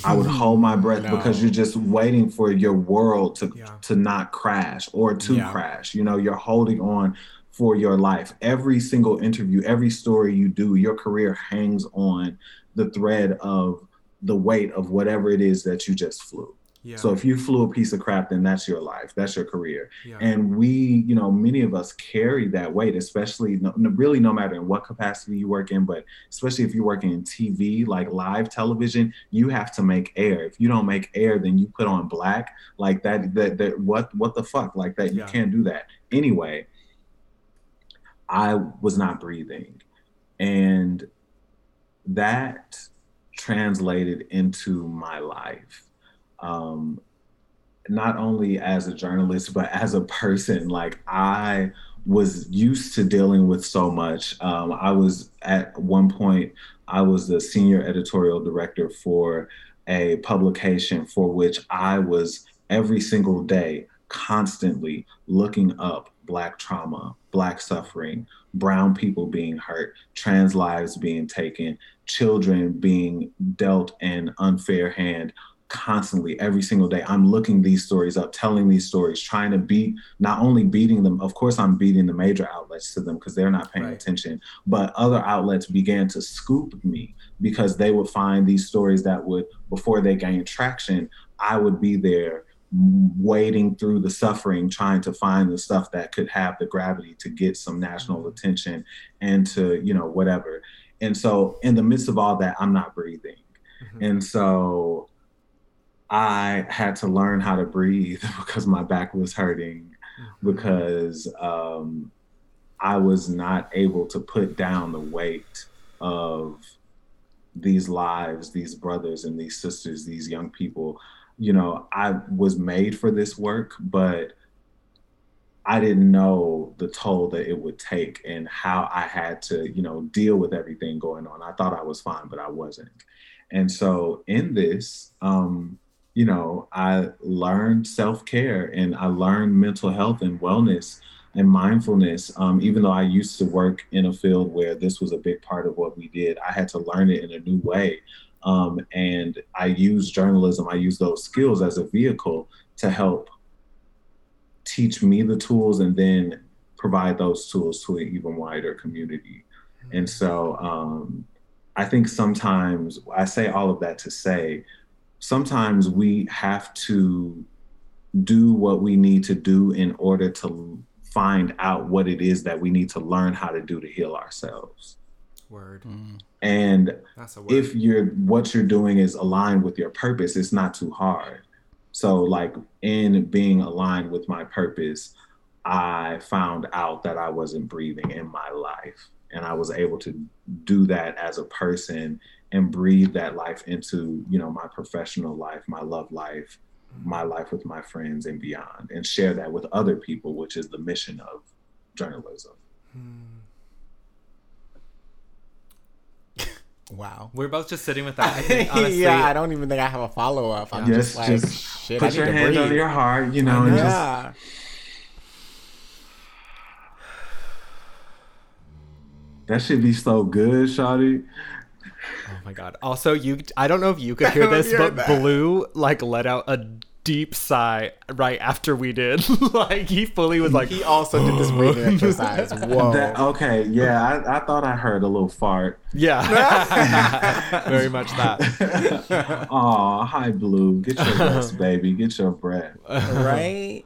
D: I would hold my breath no. because you're just waiting for your world to yeah. to not crash or to yeah. crash. You know, you're holding on for your life. Every single interview, every story you do, your career hangs on the thread of the weight of whatever it is that you just flew.
A: Yeah.
D: So if you flew a piece of crap, then that's your life, that's your career.
A: yeah.
D: And we, you know, many of us carry that weight, especially no, really no matter in what capacity you work in, but especially if you're working in TV, like live television, you have to make air. If you don't make air, then you put on black, like that. That, that what what the fuck, like that. You can't do that anyway. I was not breathing, and that translated into my life. Um, not only as a journalist but as a person like i was used to dealing with so much um, i was at one point i was the senior editorial director for a publication for which i was every single day constantly looking up black trauma black suffering brown people being hurt trans lives being taken children being dealt an unfair hand constantly every single day. I'm looking these stories up telling these stories trying to beat not only beating them of course i'm beating the major outlets to them because they're not paying
A: Right.
D: attention but other outlets began to scoop me because they would find these stories that would before they gained traction i would be there wading through the suffering trying to find the stuff that could have the gravity to get some national mm-hmm. attention and to you know whatever and so in the midst of all that i'm not breathing
A: Mhm.
D: and so I had to learn how to breathe *laughs* because my back was hurting,
A: Mhm.
D: because um, I was not able to put down the weight of these lives, these brothers and these sisters, these young people. You know, I was made for this work, but I didn't know the toll that it would take and how I had to, you know, deal with everything going on. I thought I was fine, but I wasn't. And so in this, um, you know, I learned self care and I learned mental health and wellness and mindfulness. Um, even though I used to work in a field where this was a big part of what we did, I had to learn it in a new way. Um, and I use journalism, I use those skills as a vehicle to help teach me the tools and then provide those tools to an even wider community. And so um, I think sometimes I say all of that to say sometimes we have to do what we need to do in order to find out what it is that we need to learn how to do to heal ourselves.
A: Word.
D: And
A: That's a word.
D: if you're what you're doing is aligned with your purpose, it's not too hard. So like in being aligned with my purpose, I found out that I wasn't breathing in my life. And I was able to do that as a person and breathe that life into, you know, my professional life, my love life, my life with my friends and beyond, and share that with other people, which is the mission of journalism. Hmm.
B: Wow.
A: We're both just sitting with that. *laughs* I think, honestly,
B: yeah, I don't even think I have a follow up. I'm
D: Yeah.
B: just
D: Just-
B: like,
D: just
B: shit. I
D: Put
B: need
D: your
B: to
D: hand
B: breathe.
D: on your heart, you know, and just
B: yeah.
D: that should be so good, Shawty.
A: Oh my god. Also, you I don't know if you could hear *laughs* this,
B: hear
A: but
B: that.
A: Blue like let out a deep sigh right after we did. *laughs* like he fully was like
B: He also did this breathing exercise. *laughs* Whoa.
D: That, okay, yeah, I, I thought I heard a little fart.
A: Yeah. *laughs* Very much that.
D: Aw, hi, Blue. Get your rest, baby. Get your breath.
B: right?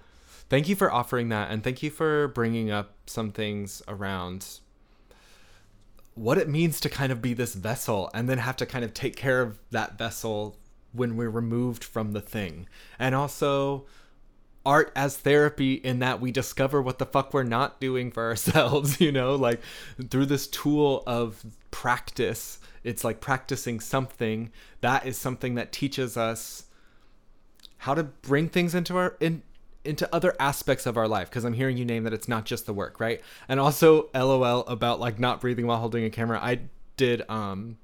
A: Thank you for offering that and thank you for bringing up some things around what it means to kind of be this vessel and then have to kind of take care of that vessel when we're removed from the thing. And also art as therapy in that we discover what the fuck we're not doing for *laughs* ourselves, you know, like through this tool of practice. It's like practicing something that is something that teaches us how to bring things into our in into other aspects of our life because i'm hearing you name that it's not just the work right and also lol about like not breathing while holding a camera i did um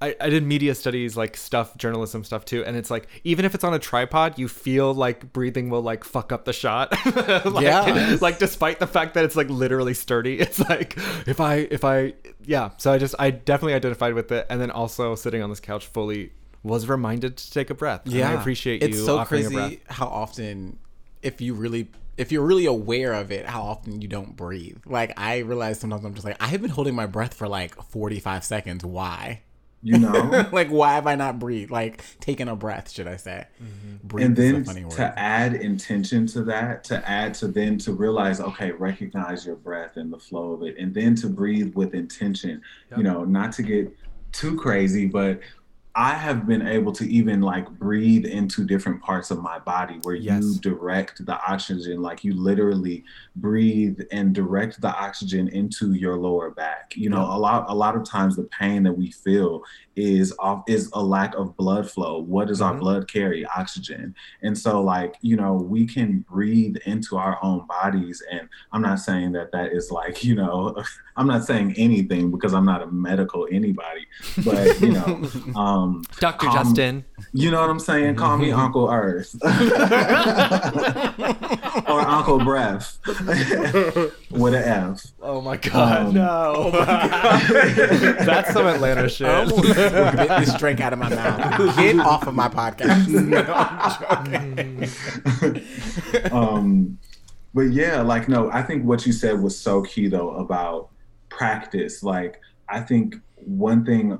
A: I, I did media studies like stuff journalism stuff too and it's like even if it's on a tripod you feel like breathing will like fuck up the shot *laughs* like,
B: Yes.
A: like despite the fact that it's like literally sturdy *laughs* it's like if i if i yeah so i just i definitely identified with it and then also sitting on this couch fully was reminded to take a breath And i appreciate you
B: It's so
A: offering a
B: crazy
A: breath
B: how often, if you really if you're really aware of it, how often you don't breathe. Like I realize sometimes I'm just like I have been holding my breath for like 45 seconds. Why?
D: You know, *laughs*
B: like why have I not breathed? Like taking a breath, should I say? Mm-hmm. Breathe
D: and
B: is a
D: then
B: funny word.
D: to add intention to that to add to then to realize okay recognize your breath and the flow of it and then to breathe with intention you know not to get too crazy but i have been able to even like breathe into different parts of my body where
A: Yes.
D: you direct the oxygen like you literally breathe and direct the oxygen into your lower back. You know a lot a lot of times the pain that we feel is off is a lack of blood flow. What does our
A: Mhm.
D: blood carry? Oxygen. And so like you know we can breathe into our own bodies and i'm not saying that that is like you know *laughs* i'm not saying anything because i'm not a medical anybody but you know *laughs* um
A: Dr.
D: Um,
A: Justin.
D: you know what i'm saying call me uncle earth *laughs* or uncle breath *laughs* with an f
A: Oh my god,
D: Um,
A: no. *laughs* That's some Atlanta shit.
B: I almost bit this drink out of my mouth. Get off of my podcast. No, I'm joking.
D: um but yeah like no i think what you said was so key though about practice like i think one thing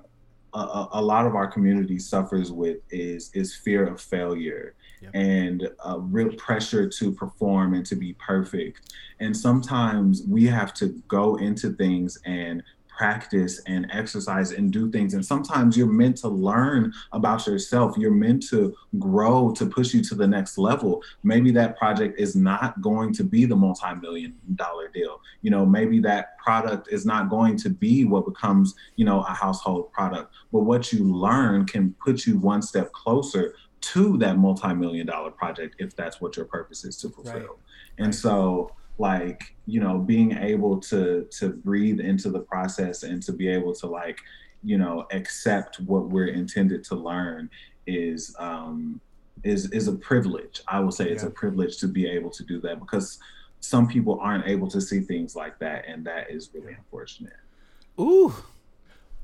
D: a, a, lot of our community suffers with is is fear of failure
A: Yep.
D: and uh, real pressure to perform and to be perfect and sometimes we have to go into things and practice and exercise and do things. And sometimes you're meant to learn about yourself. You're meant to grow to push you to the next level. Maybe that project is not going to be the multi-million dollar deal. You know maybe that product is not going to be what becomes you know a household product. But what you learn can put you one step closer to that multi-million dollar project if that's what your purpose is to fulfill.
A: Right.
D: and
A: Right.
D: so like you know being able to to breathe into the process and to be able to like you know accept what we're intended to learn is um is is a privilege i will say it's a privilege to be able to do that because some people aren't able to see things like that and that is really unfortunate
B: Ooh.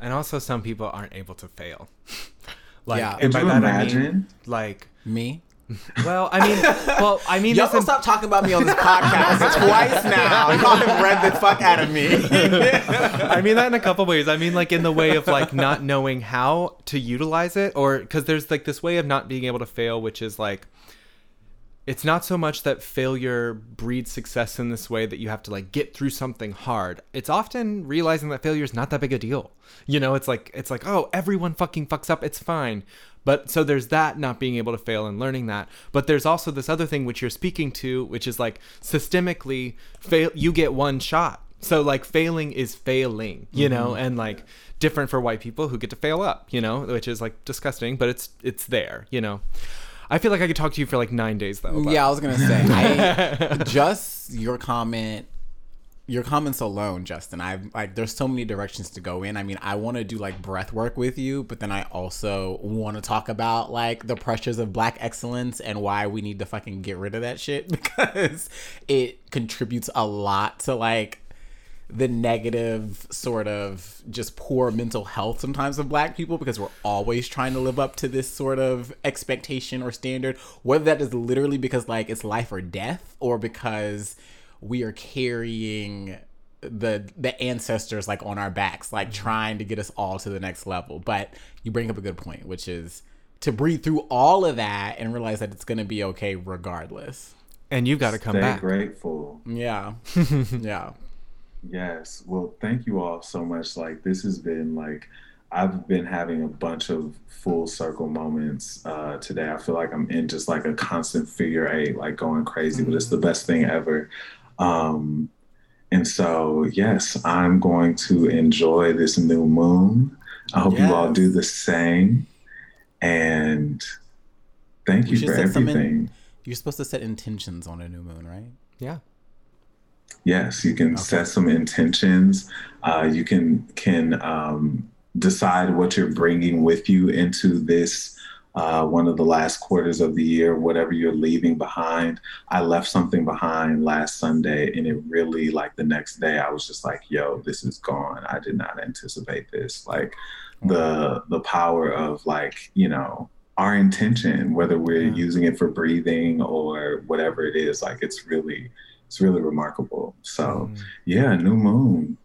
A: And also, some people aren't able to fail. *laughs* like,
B: Yeah.
A: and
D: could
A: by
D: you
A: that I mean,
D: imagine
A: like,
B: Me?
A: Well, I mean, well, I mean,
B: Y'all gonna stop talking about me on this podcast *laughs* twice now. Y'all have read the fuck out of me. *laughs*
A: I mean that in a couple ways. I mean, like in the way of like not knowing how to utilize it, or because there's like this way of not being able to fail, which is like it's not so much that failure breeds success in this way that you have to like get through something hard. It's often realizing that failure is not that big a deal. You know, it's like it's like oh everyone fucking fucks up, it's fine. But so there's that not being able to fail and learning that. But there's also this other thing which you're speaking to, which is like systemically fail. You get one shot. So like failing is failing, you know, mm-hmm. and like different for white people who get to fail up, you know, which is like disgusting, but it's it's there, you know. I feel like I could talk to you for like nine days though. but-
B: yeah, I was gonna say, I, *laughs* just your comment, your comments alone, Justin. I like. There's so many directions to go in. I mean, I want to do like breath work with you, but then I also want to talk about like the pressures of Black excellence and why we need to fucking get rid of that shit *laughs* because it contributes a lot to like the negative sort of just poor mental health sometimes of black people because we're always trying to live up to this sort of expectation or standard whether that is literally because like it's life or death or because we are carrying the the ancestors like on our backs like mm-hmm. trying to get us all to the next level. But you bring up a good point which is to breathe through all of that and realize that it's going to be okay regardless.
A: And you've got to come
D: Stay
A: back.
D: grateful.
B: Yeah. *laughs* Yeah
D: Yes. Well, thank you all so much. Like this has been like I've been having a bunch of full circle moments uh, today. I feel like I'm in just like a constant figure eight, like going crazy, but it's the best thing ever. Um, and so, yes, I'm going to enjoy this new moon. I hope you all do the same. And thank
B: We
D: you for
B: set some in-
D: everything.
B: You're supposed to set intentions on a new moon, right?
A: Yeah.
D: Yes, you can set some intentions. Uh, you can can um, decide what you're bringing with you into this uh, one of the last quarters of the year, whatever you're leaving behind. I left something behind last Sunday, and it really like the next day I was just like, "Yo, this is gone. I did not anticipate this." Like the the power of like you know our intention, whether we're using it for breathing or whatever it is. Like it's really, it's really remarkable. So
A: Mm.
D: yeah, new moon.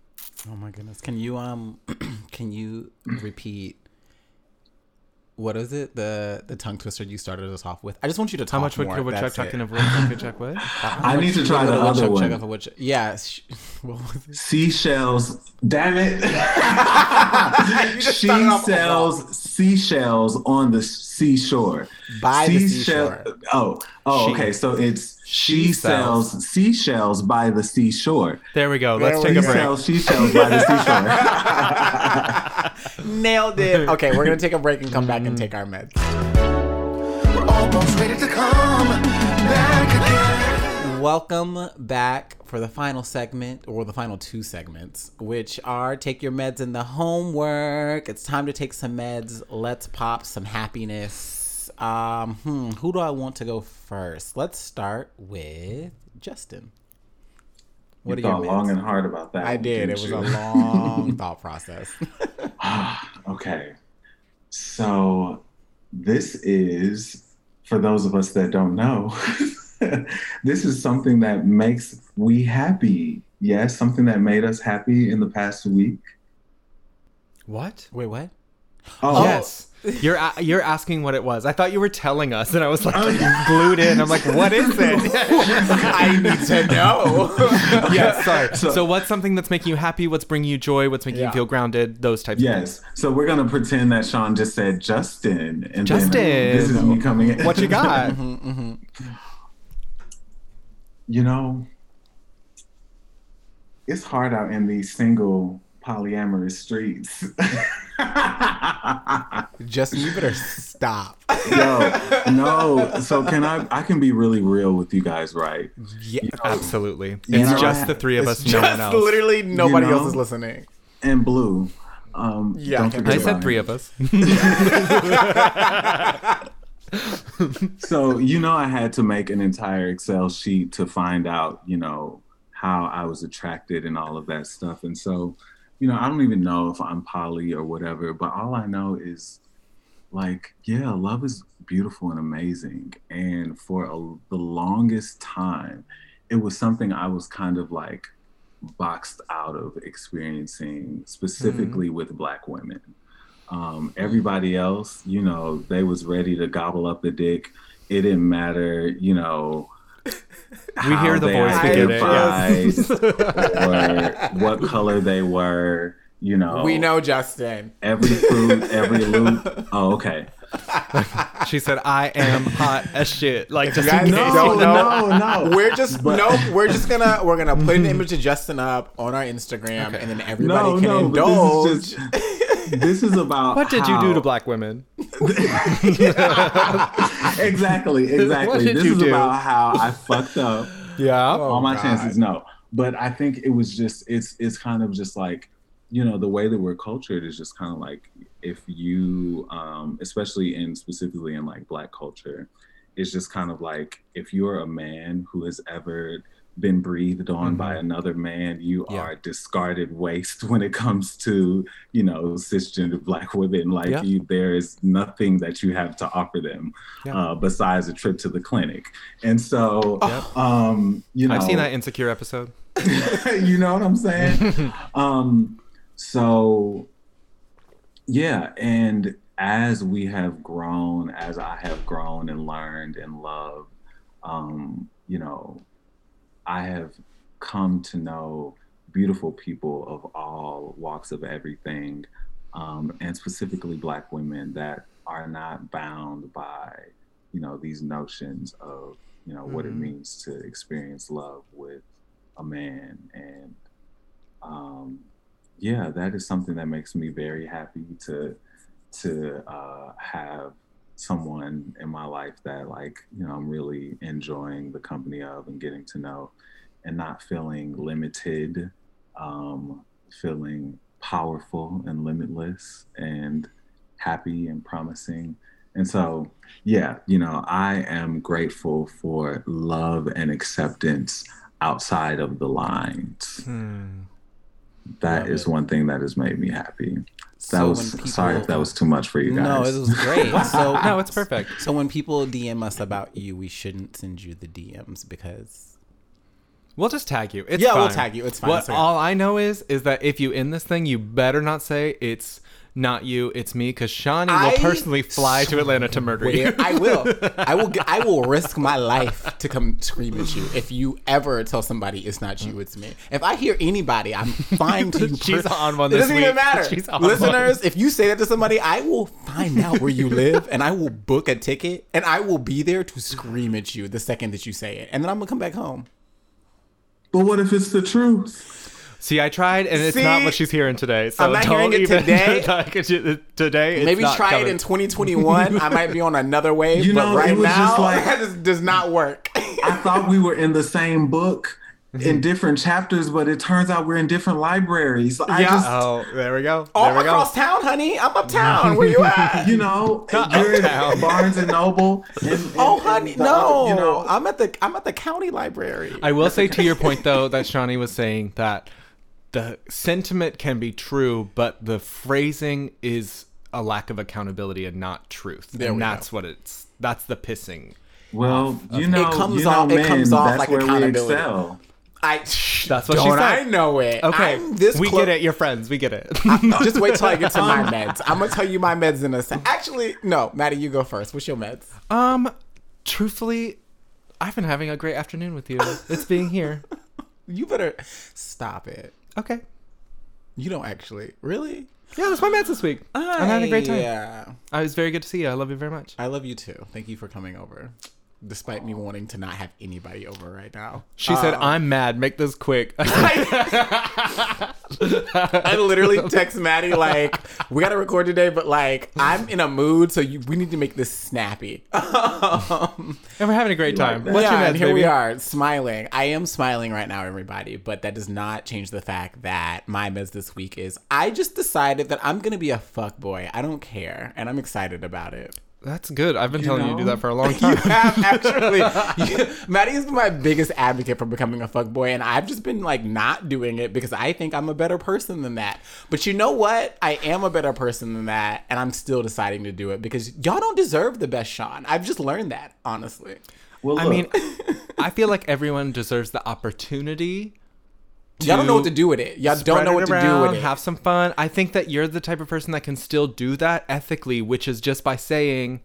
B: Oh my goodness. Can you um *clears throat* can you repeat what is it? The the tongue twister you started us off with. I just want you to talk
A: How much would
B: more.
A: Woodchuck
B: that's
A: chuck in a Woodchuck could chuck *laughs* what?
D: I need to try the
B: Woodchuck
D: other
B: chuck
D: one.
B: off a woodchuck. Yeah. sh- *laughs* What was it?
D: Seashells. Damn it. *laughs* she sells seashells on the seashore.
B: By the
D: Seashell-
B: seashore.
D: Oh, oh,
A: She-
D: okay. So it's she,
A: She
D: sells.
A: sells.
D: seashells by the seashore.
A: There we go. Let's
B: There
A: take
B: we
A: a
D: She
A: break.
D: sells seashells by the seashore. *laughs*
B: Nailed it. *laughs* Okay, we're gonna take a break and come back and take our meds.
E: We're almost ready to come back again.
B: Welcome back for the final segment, or the final two segments, which are take your meds and the homework. It's time to take some meds. Let's pop some happiness. Um, hmm, who do I want to go first? Let's start with Justin. What do
D: you
B: are your
D: thought long and hard about that.
B: I did. It was
D: you?
B: a long *laughs* thought process. *sighs*
D: okay. So this is for those of us that don't know. *laughs* this is something that makes we happy. Yes, something that made us happy in the past week.
A: What?
B: Wait, what?
D: Oh,
A: Yes. You're a- you're asking what it was. I thought you were telling us, and I was like oh, *laughs* glued in. I'm like, what is it? *laughs* *laughs*
B: I need to know.
A: yeah, sorry.
D: So-
A: So, what's something that's making you happy? What's bringing you joy? What's making
B: Yeah.
A: you feel grounded? Those types of things.
D: Yes. So we're gonna pretend that Sean just said Justin, and
A: Justin.
D: then this is me coming in.
A: things. What you got? Mm-hmm, mm-hmm.
D: You know, it's hard out in these single polyamorous streets. *laughs*
B: Justin, you better stop.
D: Yo, no. So can I? I can be really real with you guys, right?
B: Yeah.
A: Absolutely. It's
D: know,
A: just
D: I-
A: the three of us. No one else.
B: literally nobody
D: You know?
B: else is listening.
D: And blue. Um,
B: Yeah,
D: don't
B: I
D: forget
A: I said three of us. *laughs*
D: So you know, I had to make an entire Excel sheet to find out, you know, how I was attracted and all of that stuff. And so, you know, I don't even know if I'm poly or whatever, but all I know is like, yeah, love is beautiful and amazing. And for a, the longest time, it was something I was kind of like boxed out of experiencing, specifically with Black women. Um, everybody else, you know, they was ready to gobble up the dick. It didn't matter, you know.
A: We hear the voice,
B: we get it,
D: or what color they were, you know.
B: We know Justin.
D: every fruit, every *laughs* loop. Oh, okay. *laughs*
A: she said, "I am hot as shit." Like just
B: guys
A: in
B: know-
D: no, no.
B: We're just no. We're just gonna we're gonna put *laughs* an image of Justin up on our Instagram, and then everybody
D: no,
B: can
D: no,
B: indulge.
D: But this is just this is about
A: What did you do to black women? *laughs*
D: exactly, *laughs* exactly.
A: What did
D: this
A: you
D: is
A: do?
D: about how I fucked up. *laughs*
A: Yeah.
D: all my
B: God.
D: chances no but i think it was just it's it's kind of just like you know the way that we're cultured is just kind of like if you um especially in specifically in like black culture it's just kind of like if you're a man who has ever been breathed on by another man you
A: Yeah.
D: are discarded waste *laughs* when it comes to you know cisgender black women like
A: Yeah.
D: you there is nothing that you have to offer them
A: Yeah.
D: uh, besides a trip to the clinic and so um you know
A: I've seen that insecure episode. *laughs*
D: you know what I'm saying? *laughs* um, so yeah, and as we have grown, as I have grown and learned and loved, um, you know, I have come to know beautiful people of all walks of everything, um, and specifically Black women that are not bound by, you know, these notions of, you know, what it
A: Mhm.
D: means to experience love with a man and um yeah that is something that makes me very happy to to uh have someone in my life that like you know i'm really enjoying the company of and getting to know and not feeling limited um feeling powerful and limitless and happy and promising and so yeah you know i am grateful for love and acceptance outside of the lines.
A: Hmm.
D: That is one thing that has made me happy. That
B: So
D: was
B: people-
D: sorry if that was too much for you guys.
B: No, it was great. *laughs* So
A: No, it's perfect.
B: So when people DM us about you, we shouldn't send you the DMs because
A: We'll just tag you. It's
B: Yeah, we'll tag you. It's fine.
A: What all I know is is that if you end this thing, you better not say it's not you, it's me, because Shawnee will personally fly to Atlanta to murder you.
B: I will. *laughs* I will. I will risk my life to come scream at you if you ever tell somebody it's not you, it's me. If I hear anybody, I'm fine to *laughs* you.
A: She's on one
B: It
A: this
B: doesn't even matter.
A: She's on
B: Listeners, if you say that to somebody, I will find out where you live and I will book a ticket and I will be there to scream at you the second that you say it, and then I'm gonna come back home.
D: But what if it's the truth?
A: See, I tried, and it's
B: See?
A: not what she's hearing today. So
B: I'm not
A: don't
B: hearing it
A: even *laughs*
B: today. *laughs*
A: today, it's
B: Maybe
A: not
B: try
A: coming.
B: it in 2021. I might be on another wave,
D: You
B: but
D: know,
B: right
D: it was
B: now
D: just like- *laughs*
B: that just does not work.
D: I thought we were in the same book
A: Mm-hmm.
D: in different chapters, but it turns out we're in different libraries. I
B: Yeah.
D: just,
A: Oh, there we go.
B: All
A: there we go.
B: across town, honey. I'm uptown. Where you at?
D: you know, you're at Barnes and Noble. And, and-
B: Oh,
D: and
B: honey,
D: the
B: no.
D: other- you know,
B: I'm at the I'm at the county library.
A: I will say to your point though that Shawnee was saying that the sentiment can be true, but the phrasing is a lack of accountability and not truth.
B: There
A: and
B: we
A: that's
B: go.
A: what it's that's the pissing.
D: well, you know,
B: comes
D: you know,
B: off- it
D: men,
B: comes off
D: that's
B: like
D: where we
B: accountability.
D: excel.
B: I
A: That's what she
B: don't
A: said.
B: I know it.
A: Okay,
B: I'm this
A: we
B: clo-
A: get it. You're friends. We get it.
B: Just wait till I get to my *laughs* meds. I'm gonna tell you my meds in a sec. Actually, no, Maddie, you go first. What's your meds?
A: um, truthfully, I've been having a great afternoon with you. It's being here. *laughs*
B: You better stop it.
A: Okay.
B: You don't actually really.
A: Yeah, that's my meds this week. I'm having a great time.
B: Yeah,
A: I was very good to see you. I love you very much.
B: I love you too. Thank you for coming over, despite me wanting to not have anybody over right now.
A: She said, um, "I'm mad. Make this quick." *laughs* *laughs*
B: I literally text Maddie like, "We gotta record today, but like, I'm in a mood, so you, we need to make this snappy." *laughs*
A: Um, and we're having a great time.
B: yeah,
A: meds,
B: and here
A: baby?
B: we are, smiling. I am smiling right now, everybody, but that does not change the fact that my meds this week is I just decided that I'm gonna be a fuck boy. I don't care, and I'm excited about it.
A: That's good. I've been telling you to do that for a *laughs* long time.
B: You
A: time.
B: have *laughs* actually. you- Maddie has been my biggest advocate for becoming a fuck boy, and I've just been like not doing it because I think I'm a better person than that. But you know what? I am a better person than that, and I'm still deciding to do it because y'all don't deserve the best Sean. I've just learned that, honestly.
D: Well,
A: I mean, I feel like everyone deserves the opportunity.
B: Y'all don't know what to do with it. Y'all don't know
A: it
B: what to do with it.
A: Have some fun. I think that you're the type of person that can still do that ethically, which is just by saying,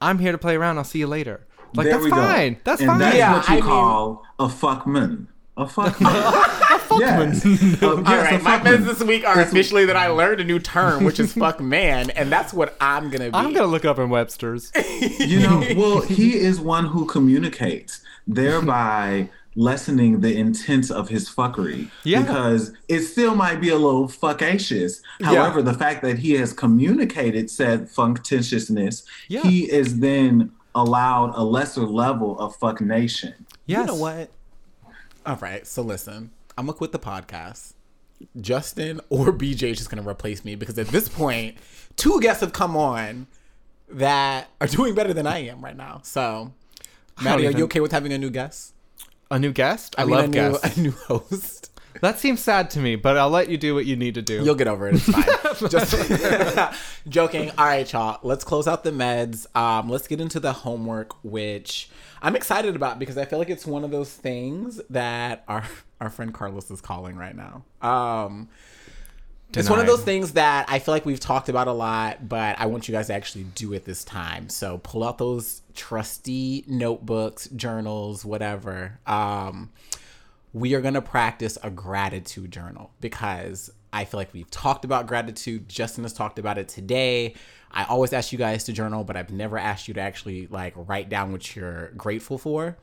A: "I'm here to play around. I'll see you later." Like
D: there
A: that's
D: we go.
A: fine. That's
D: and
A: fine.
D: That's
B: Yeah,
D: what you
B: I mean-
D: call a fuckman. A fuckman. *laughs* a fuckman. *laughs*
B: All right, my meds this week are officially that I learned a new term, which is fuck man, and that's what I'm gonna be.
A: I'm gonna look up in Webster's.
D: You know, *laughs* well, he is one who communicates, thereby lessening the intent of his fuckery.
A: Yeah.
D: Because it still might be a little fuckacious. However, the fact that he has communicated said functitiousness,
A: Yeah.
D: he is then allowed a lesser level of fuck nation.
A: Yes.
B: You know what? All right, so listen, I'm gonna quit the podcast. Justin or BJ is just gonna replace me because at this point, two guests have come on that are doing better than I am right now. So, Maddie, are you okay with having a new guest?
A: A new guest? I,
B: mean,
A: love
B: a new,
A: guests. *laughs*
B: a new host.
A: That seems sad to me, but I'll let you do what you need to do.
B: You'll get over it. It's fine. *laughs* Just *laughs* joking. All right, y'all. Let's close out the meds. Um, let's get into the homework, which I'm excited about because I feel like it's one of those things that our our friend Carlos is calling right now. Um, it's one of those things that I feel like we've talked about a lot, but I want you guys to actually do it this time. So pull out those trusty notebooks, journals, whatever. Um, we are going to practice a gratitude journal because I feel like we've talked about gratitude. Justin has talked about it today. I always ask you guys to journal, but I've never asked you to actually like write down what you're grateful for.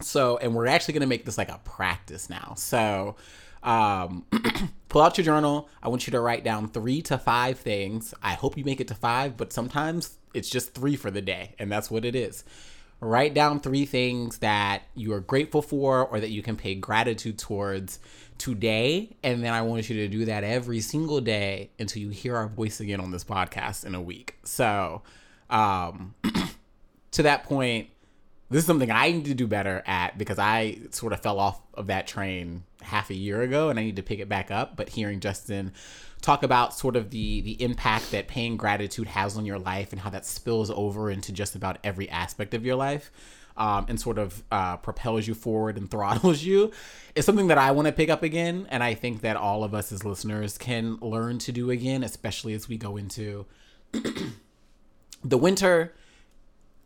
B: So, and we're actually going to make this like a practice now. So, um, *clears throat* pull out your journal. I want you to write down three to five things. I hope you make it to five, but sometimes it's just three for the day, and that's what it is. Write down three things that you are grateful for or that you can pay gratitude towards today. And then I want you to do that every single day until you hear our voice again on this podcast in a week. So, um, *clears throat* to that point, this is something I need to do better at because I sort of fell off of that train half a year ago and I need to pick it back up. But hearing Justin talk about sort of the the impact that paying gratitude has on your life and how that spills over into just about every aspect of your life um, and sort of uh, propels you forward and *laughs* throttles you is something that I want to pick up again. And I think that all of us as listeners can learn to do again, especially as we go into *clears throat* the winter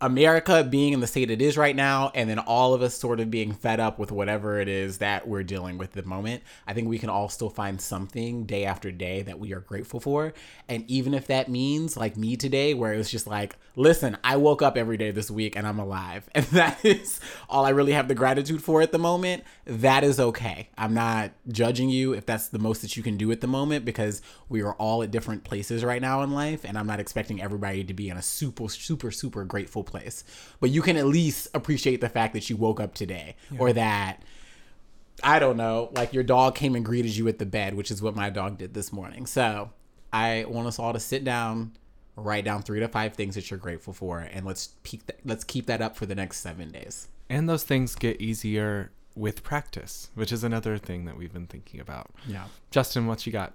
B: America being in the state it is right now, and then all of us sort of being fed up with whatever it is that we're dealing with at the moment, I think we can all still find something day after day that we are grateful for. And even if that means, like me today, where it was just like, listen, I woke up every day this week and I'm alive. *laughs* And that is all I really have the gratitude for at the moment. That is okay. I'm not judging you if that's the most that you can do at the moment because we are all at different places right now in life. And I'm not expecting everybody to be in a super, super, super grateful place. But you can at least appreciate the fact that you woke up today or that. I don't know, like your dog came and greeted you at the bed, which is what my dog did this morning. So I want us all to sit down, write down three to five things that you're grateful for, and let's peak that, let's keep that up for the next seven days.
A: And those things get easier with practice, which is another thing that we've been thinking about.
B: Yeah.
A: Justin, what you got?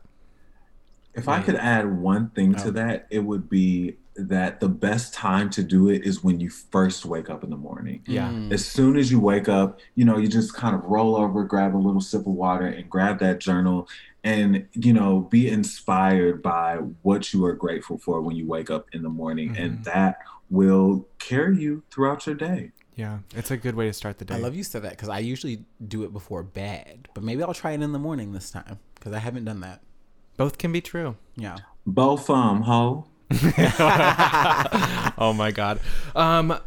D: If I could add one thing
B: Oh.
D: to that, it would be that the best time to do it is when you first wake up in the morning.
A: Yeah.
B: Mm.
D: As soon as you wake up, you know, you just kind of roll over, grab a little sip of water, and grab that journal and, you know, be inspired by what you are grateful for when you wake up in the morning. And that will carry you throughout your day.
A: Yeah, it's a good way to start the day.
B: I love you said that because I usually do it before bed, but maybe I'll try it in the morning this time because I haven't done that.
A: Both can be true.
B: Yeah.
D: Both um ho. *laughs*
A: oh my god. Um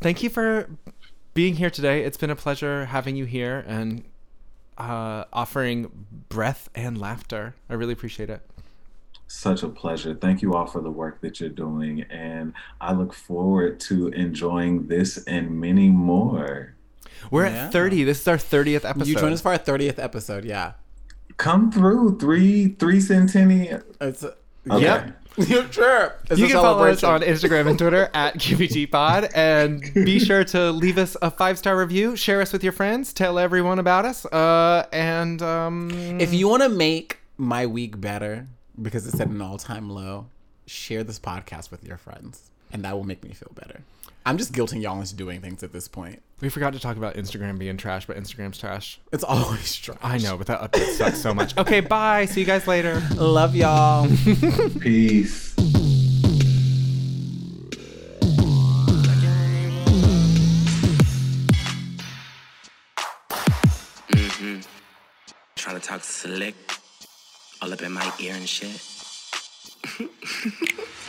A: thank you for being here today. It's been a pleasure having you here and uh offering breath and laughter. I really appreciate it.
D: Such a pleasure. Thank you all for the work that you're doing. And I look forward to enjoying this and many more.
A: We're
B: Yeah.
A: at 30. This is our 30th episode.
B: You joined us for our 30th episode. Yeah.
D: Come through three three centennial.
B: It's
D: Okay.
A: Yep.
B: Sure. It's
A: you can follow us on. Instagram and Twitter *laughs* at QBTPod and be *laughs* sure to leave us a five star review, share us with your friends, tell everyone about us. Uh, and um,
B: If you want to make my week better because it's at an all time low, share this podcast with your friends, and that will make me feel better. I'm just guilting y'all into doing things at this point.
A: we forgot to talk about Instagram being trash, but Instagram's trash.
B: It's always trash.
A: I know, but that update sucks so much. Okay, bye. See you guys later.
B: Love y'all. *laughs*
D: Peace. Mm-hmm.
C: Trying to talk slick all up in my ear and shit. *laughs*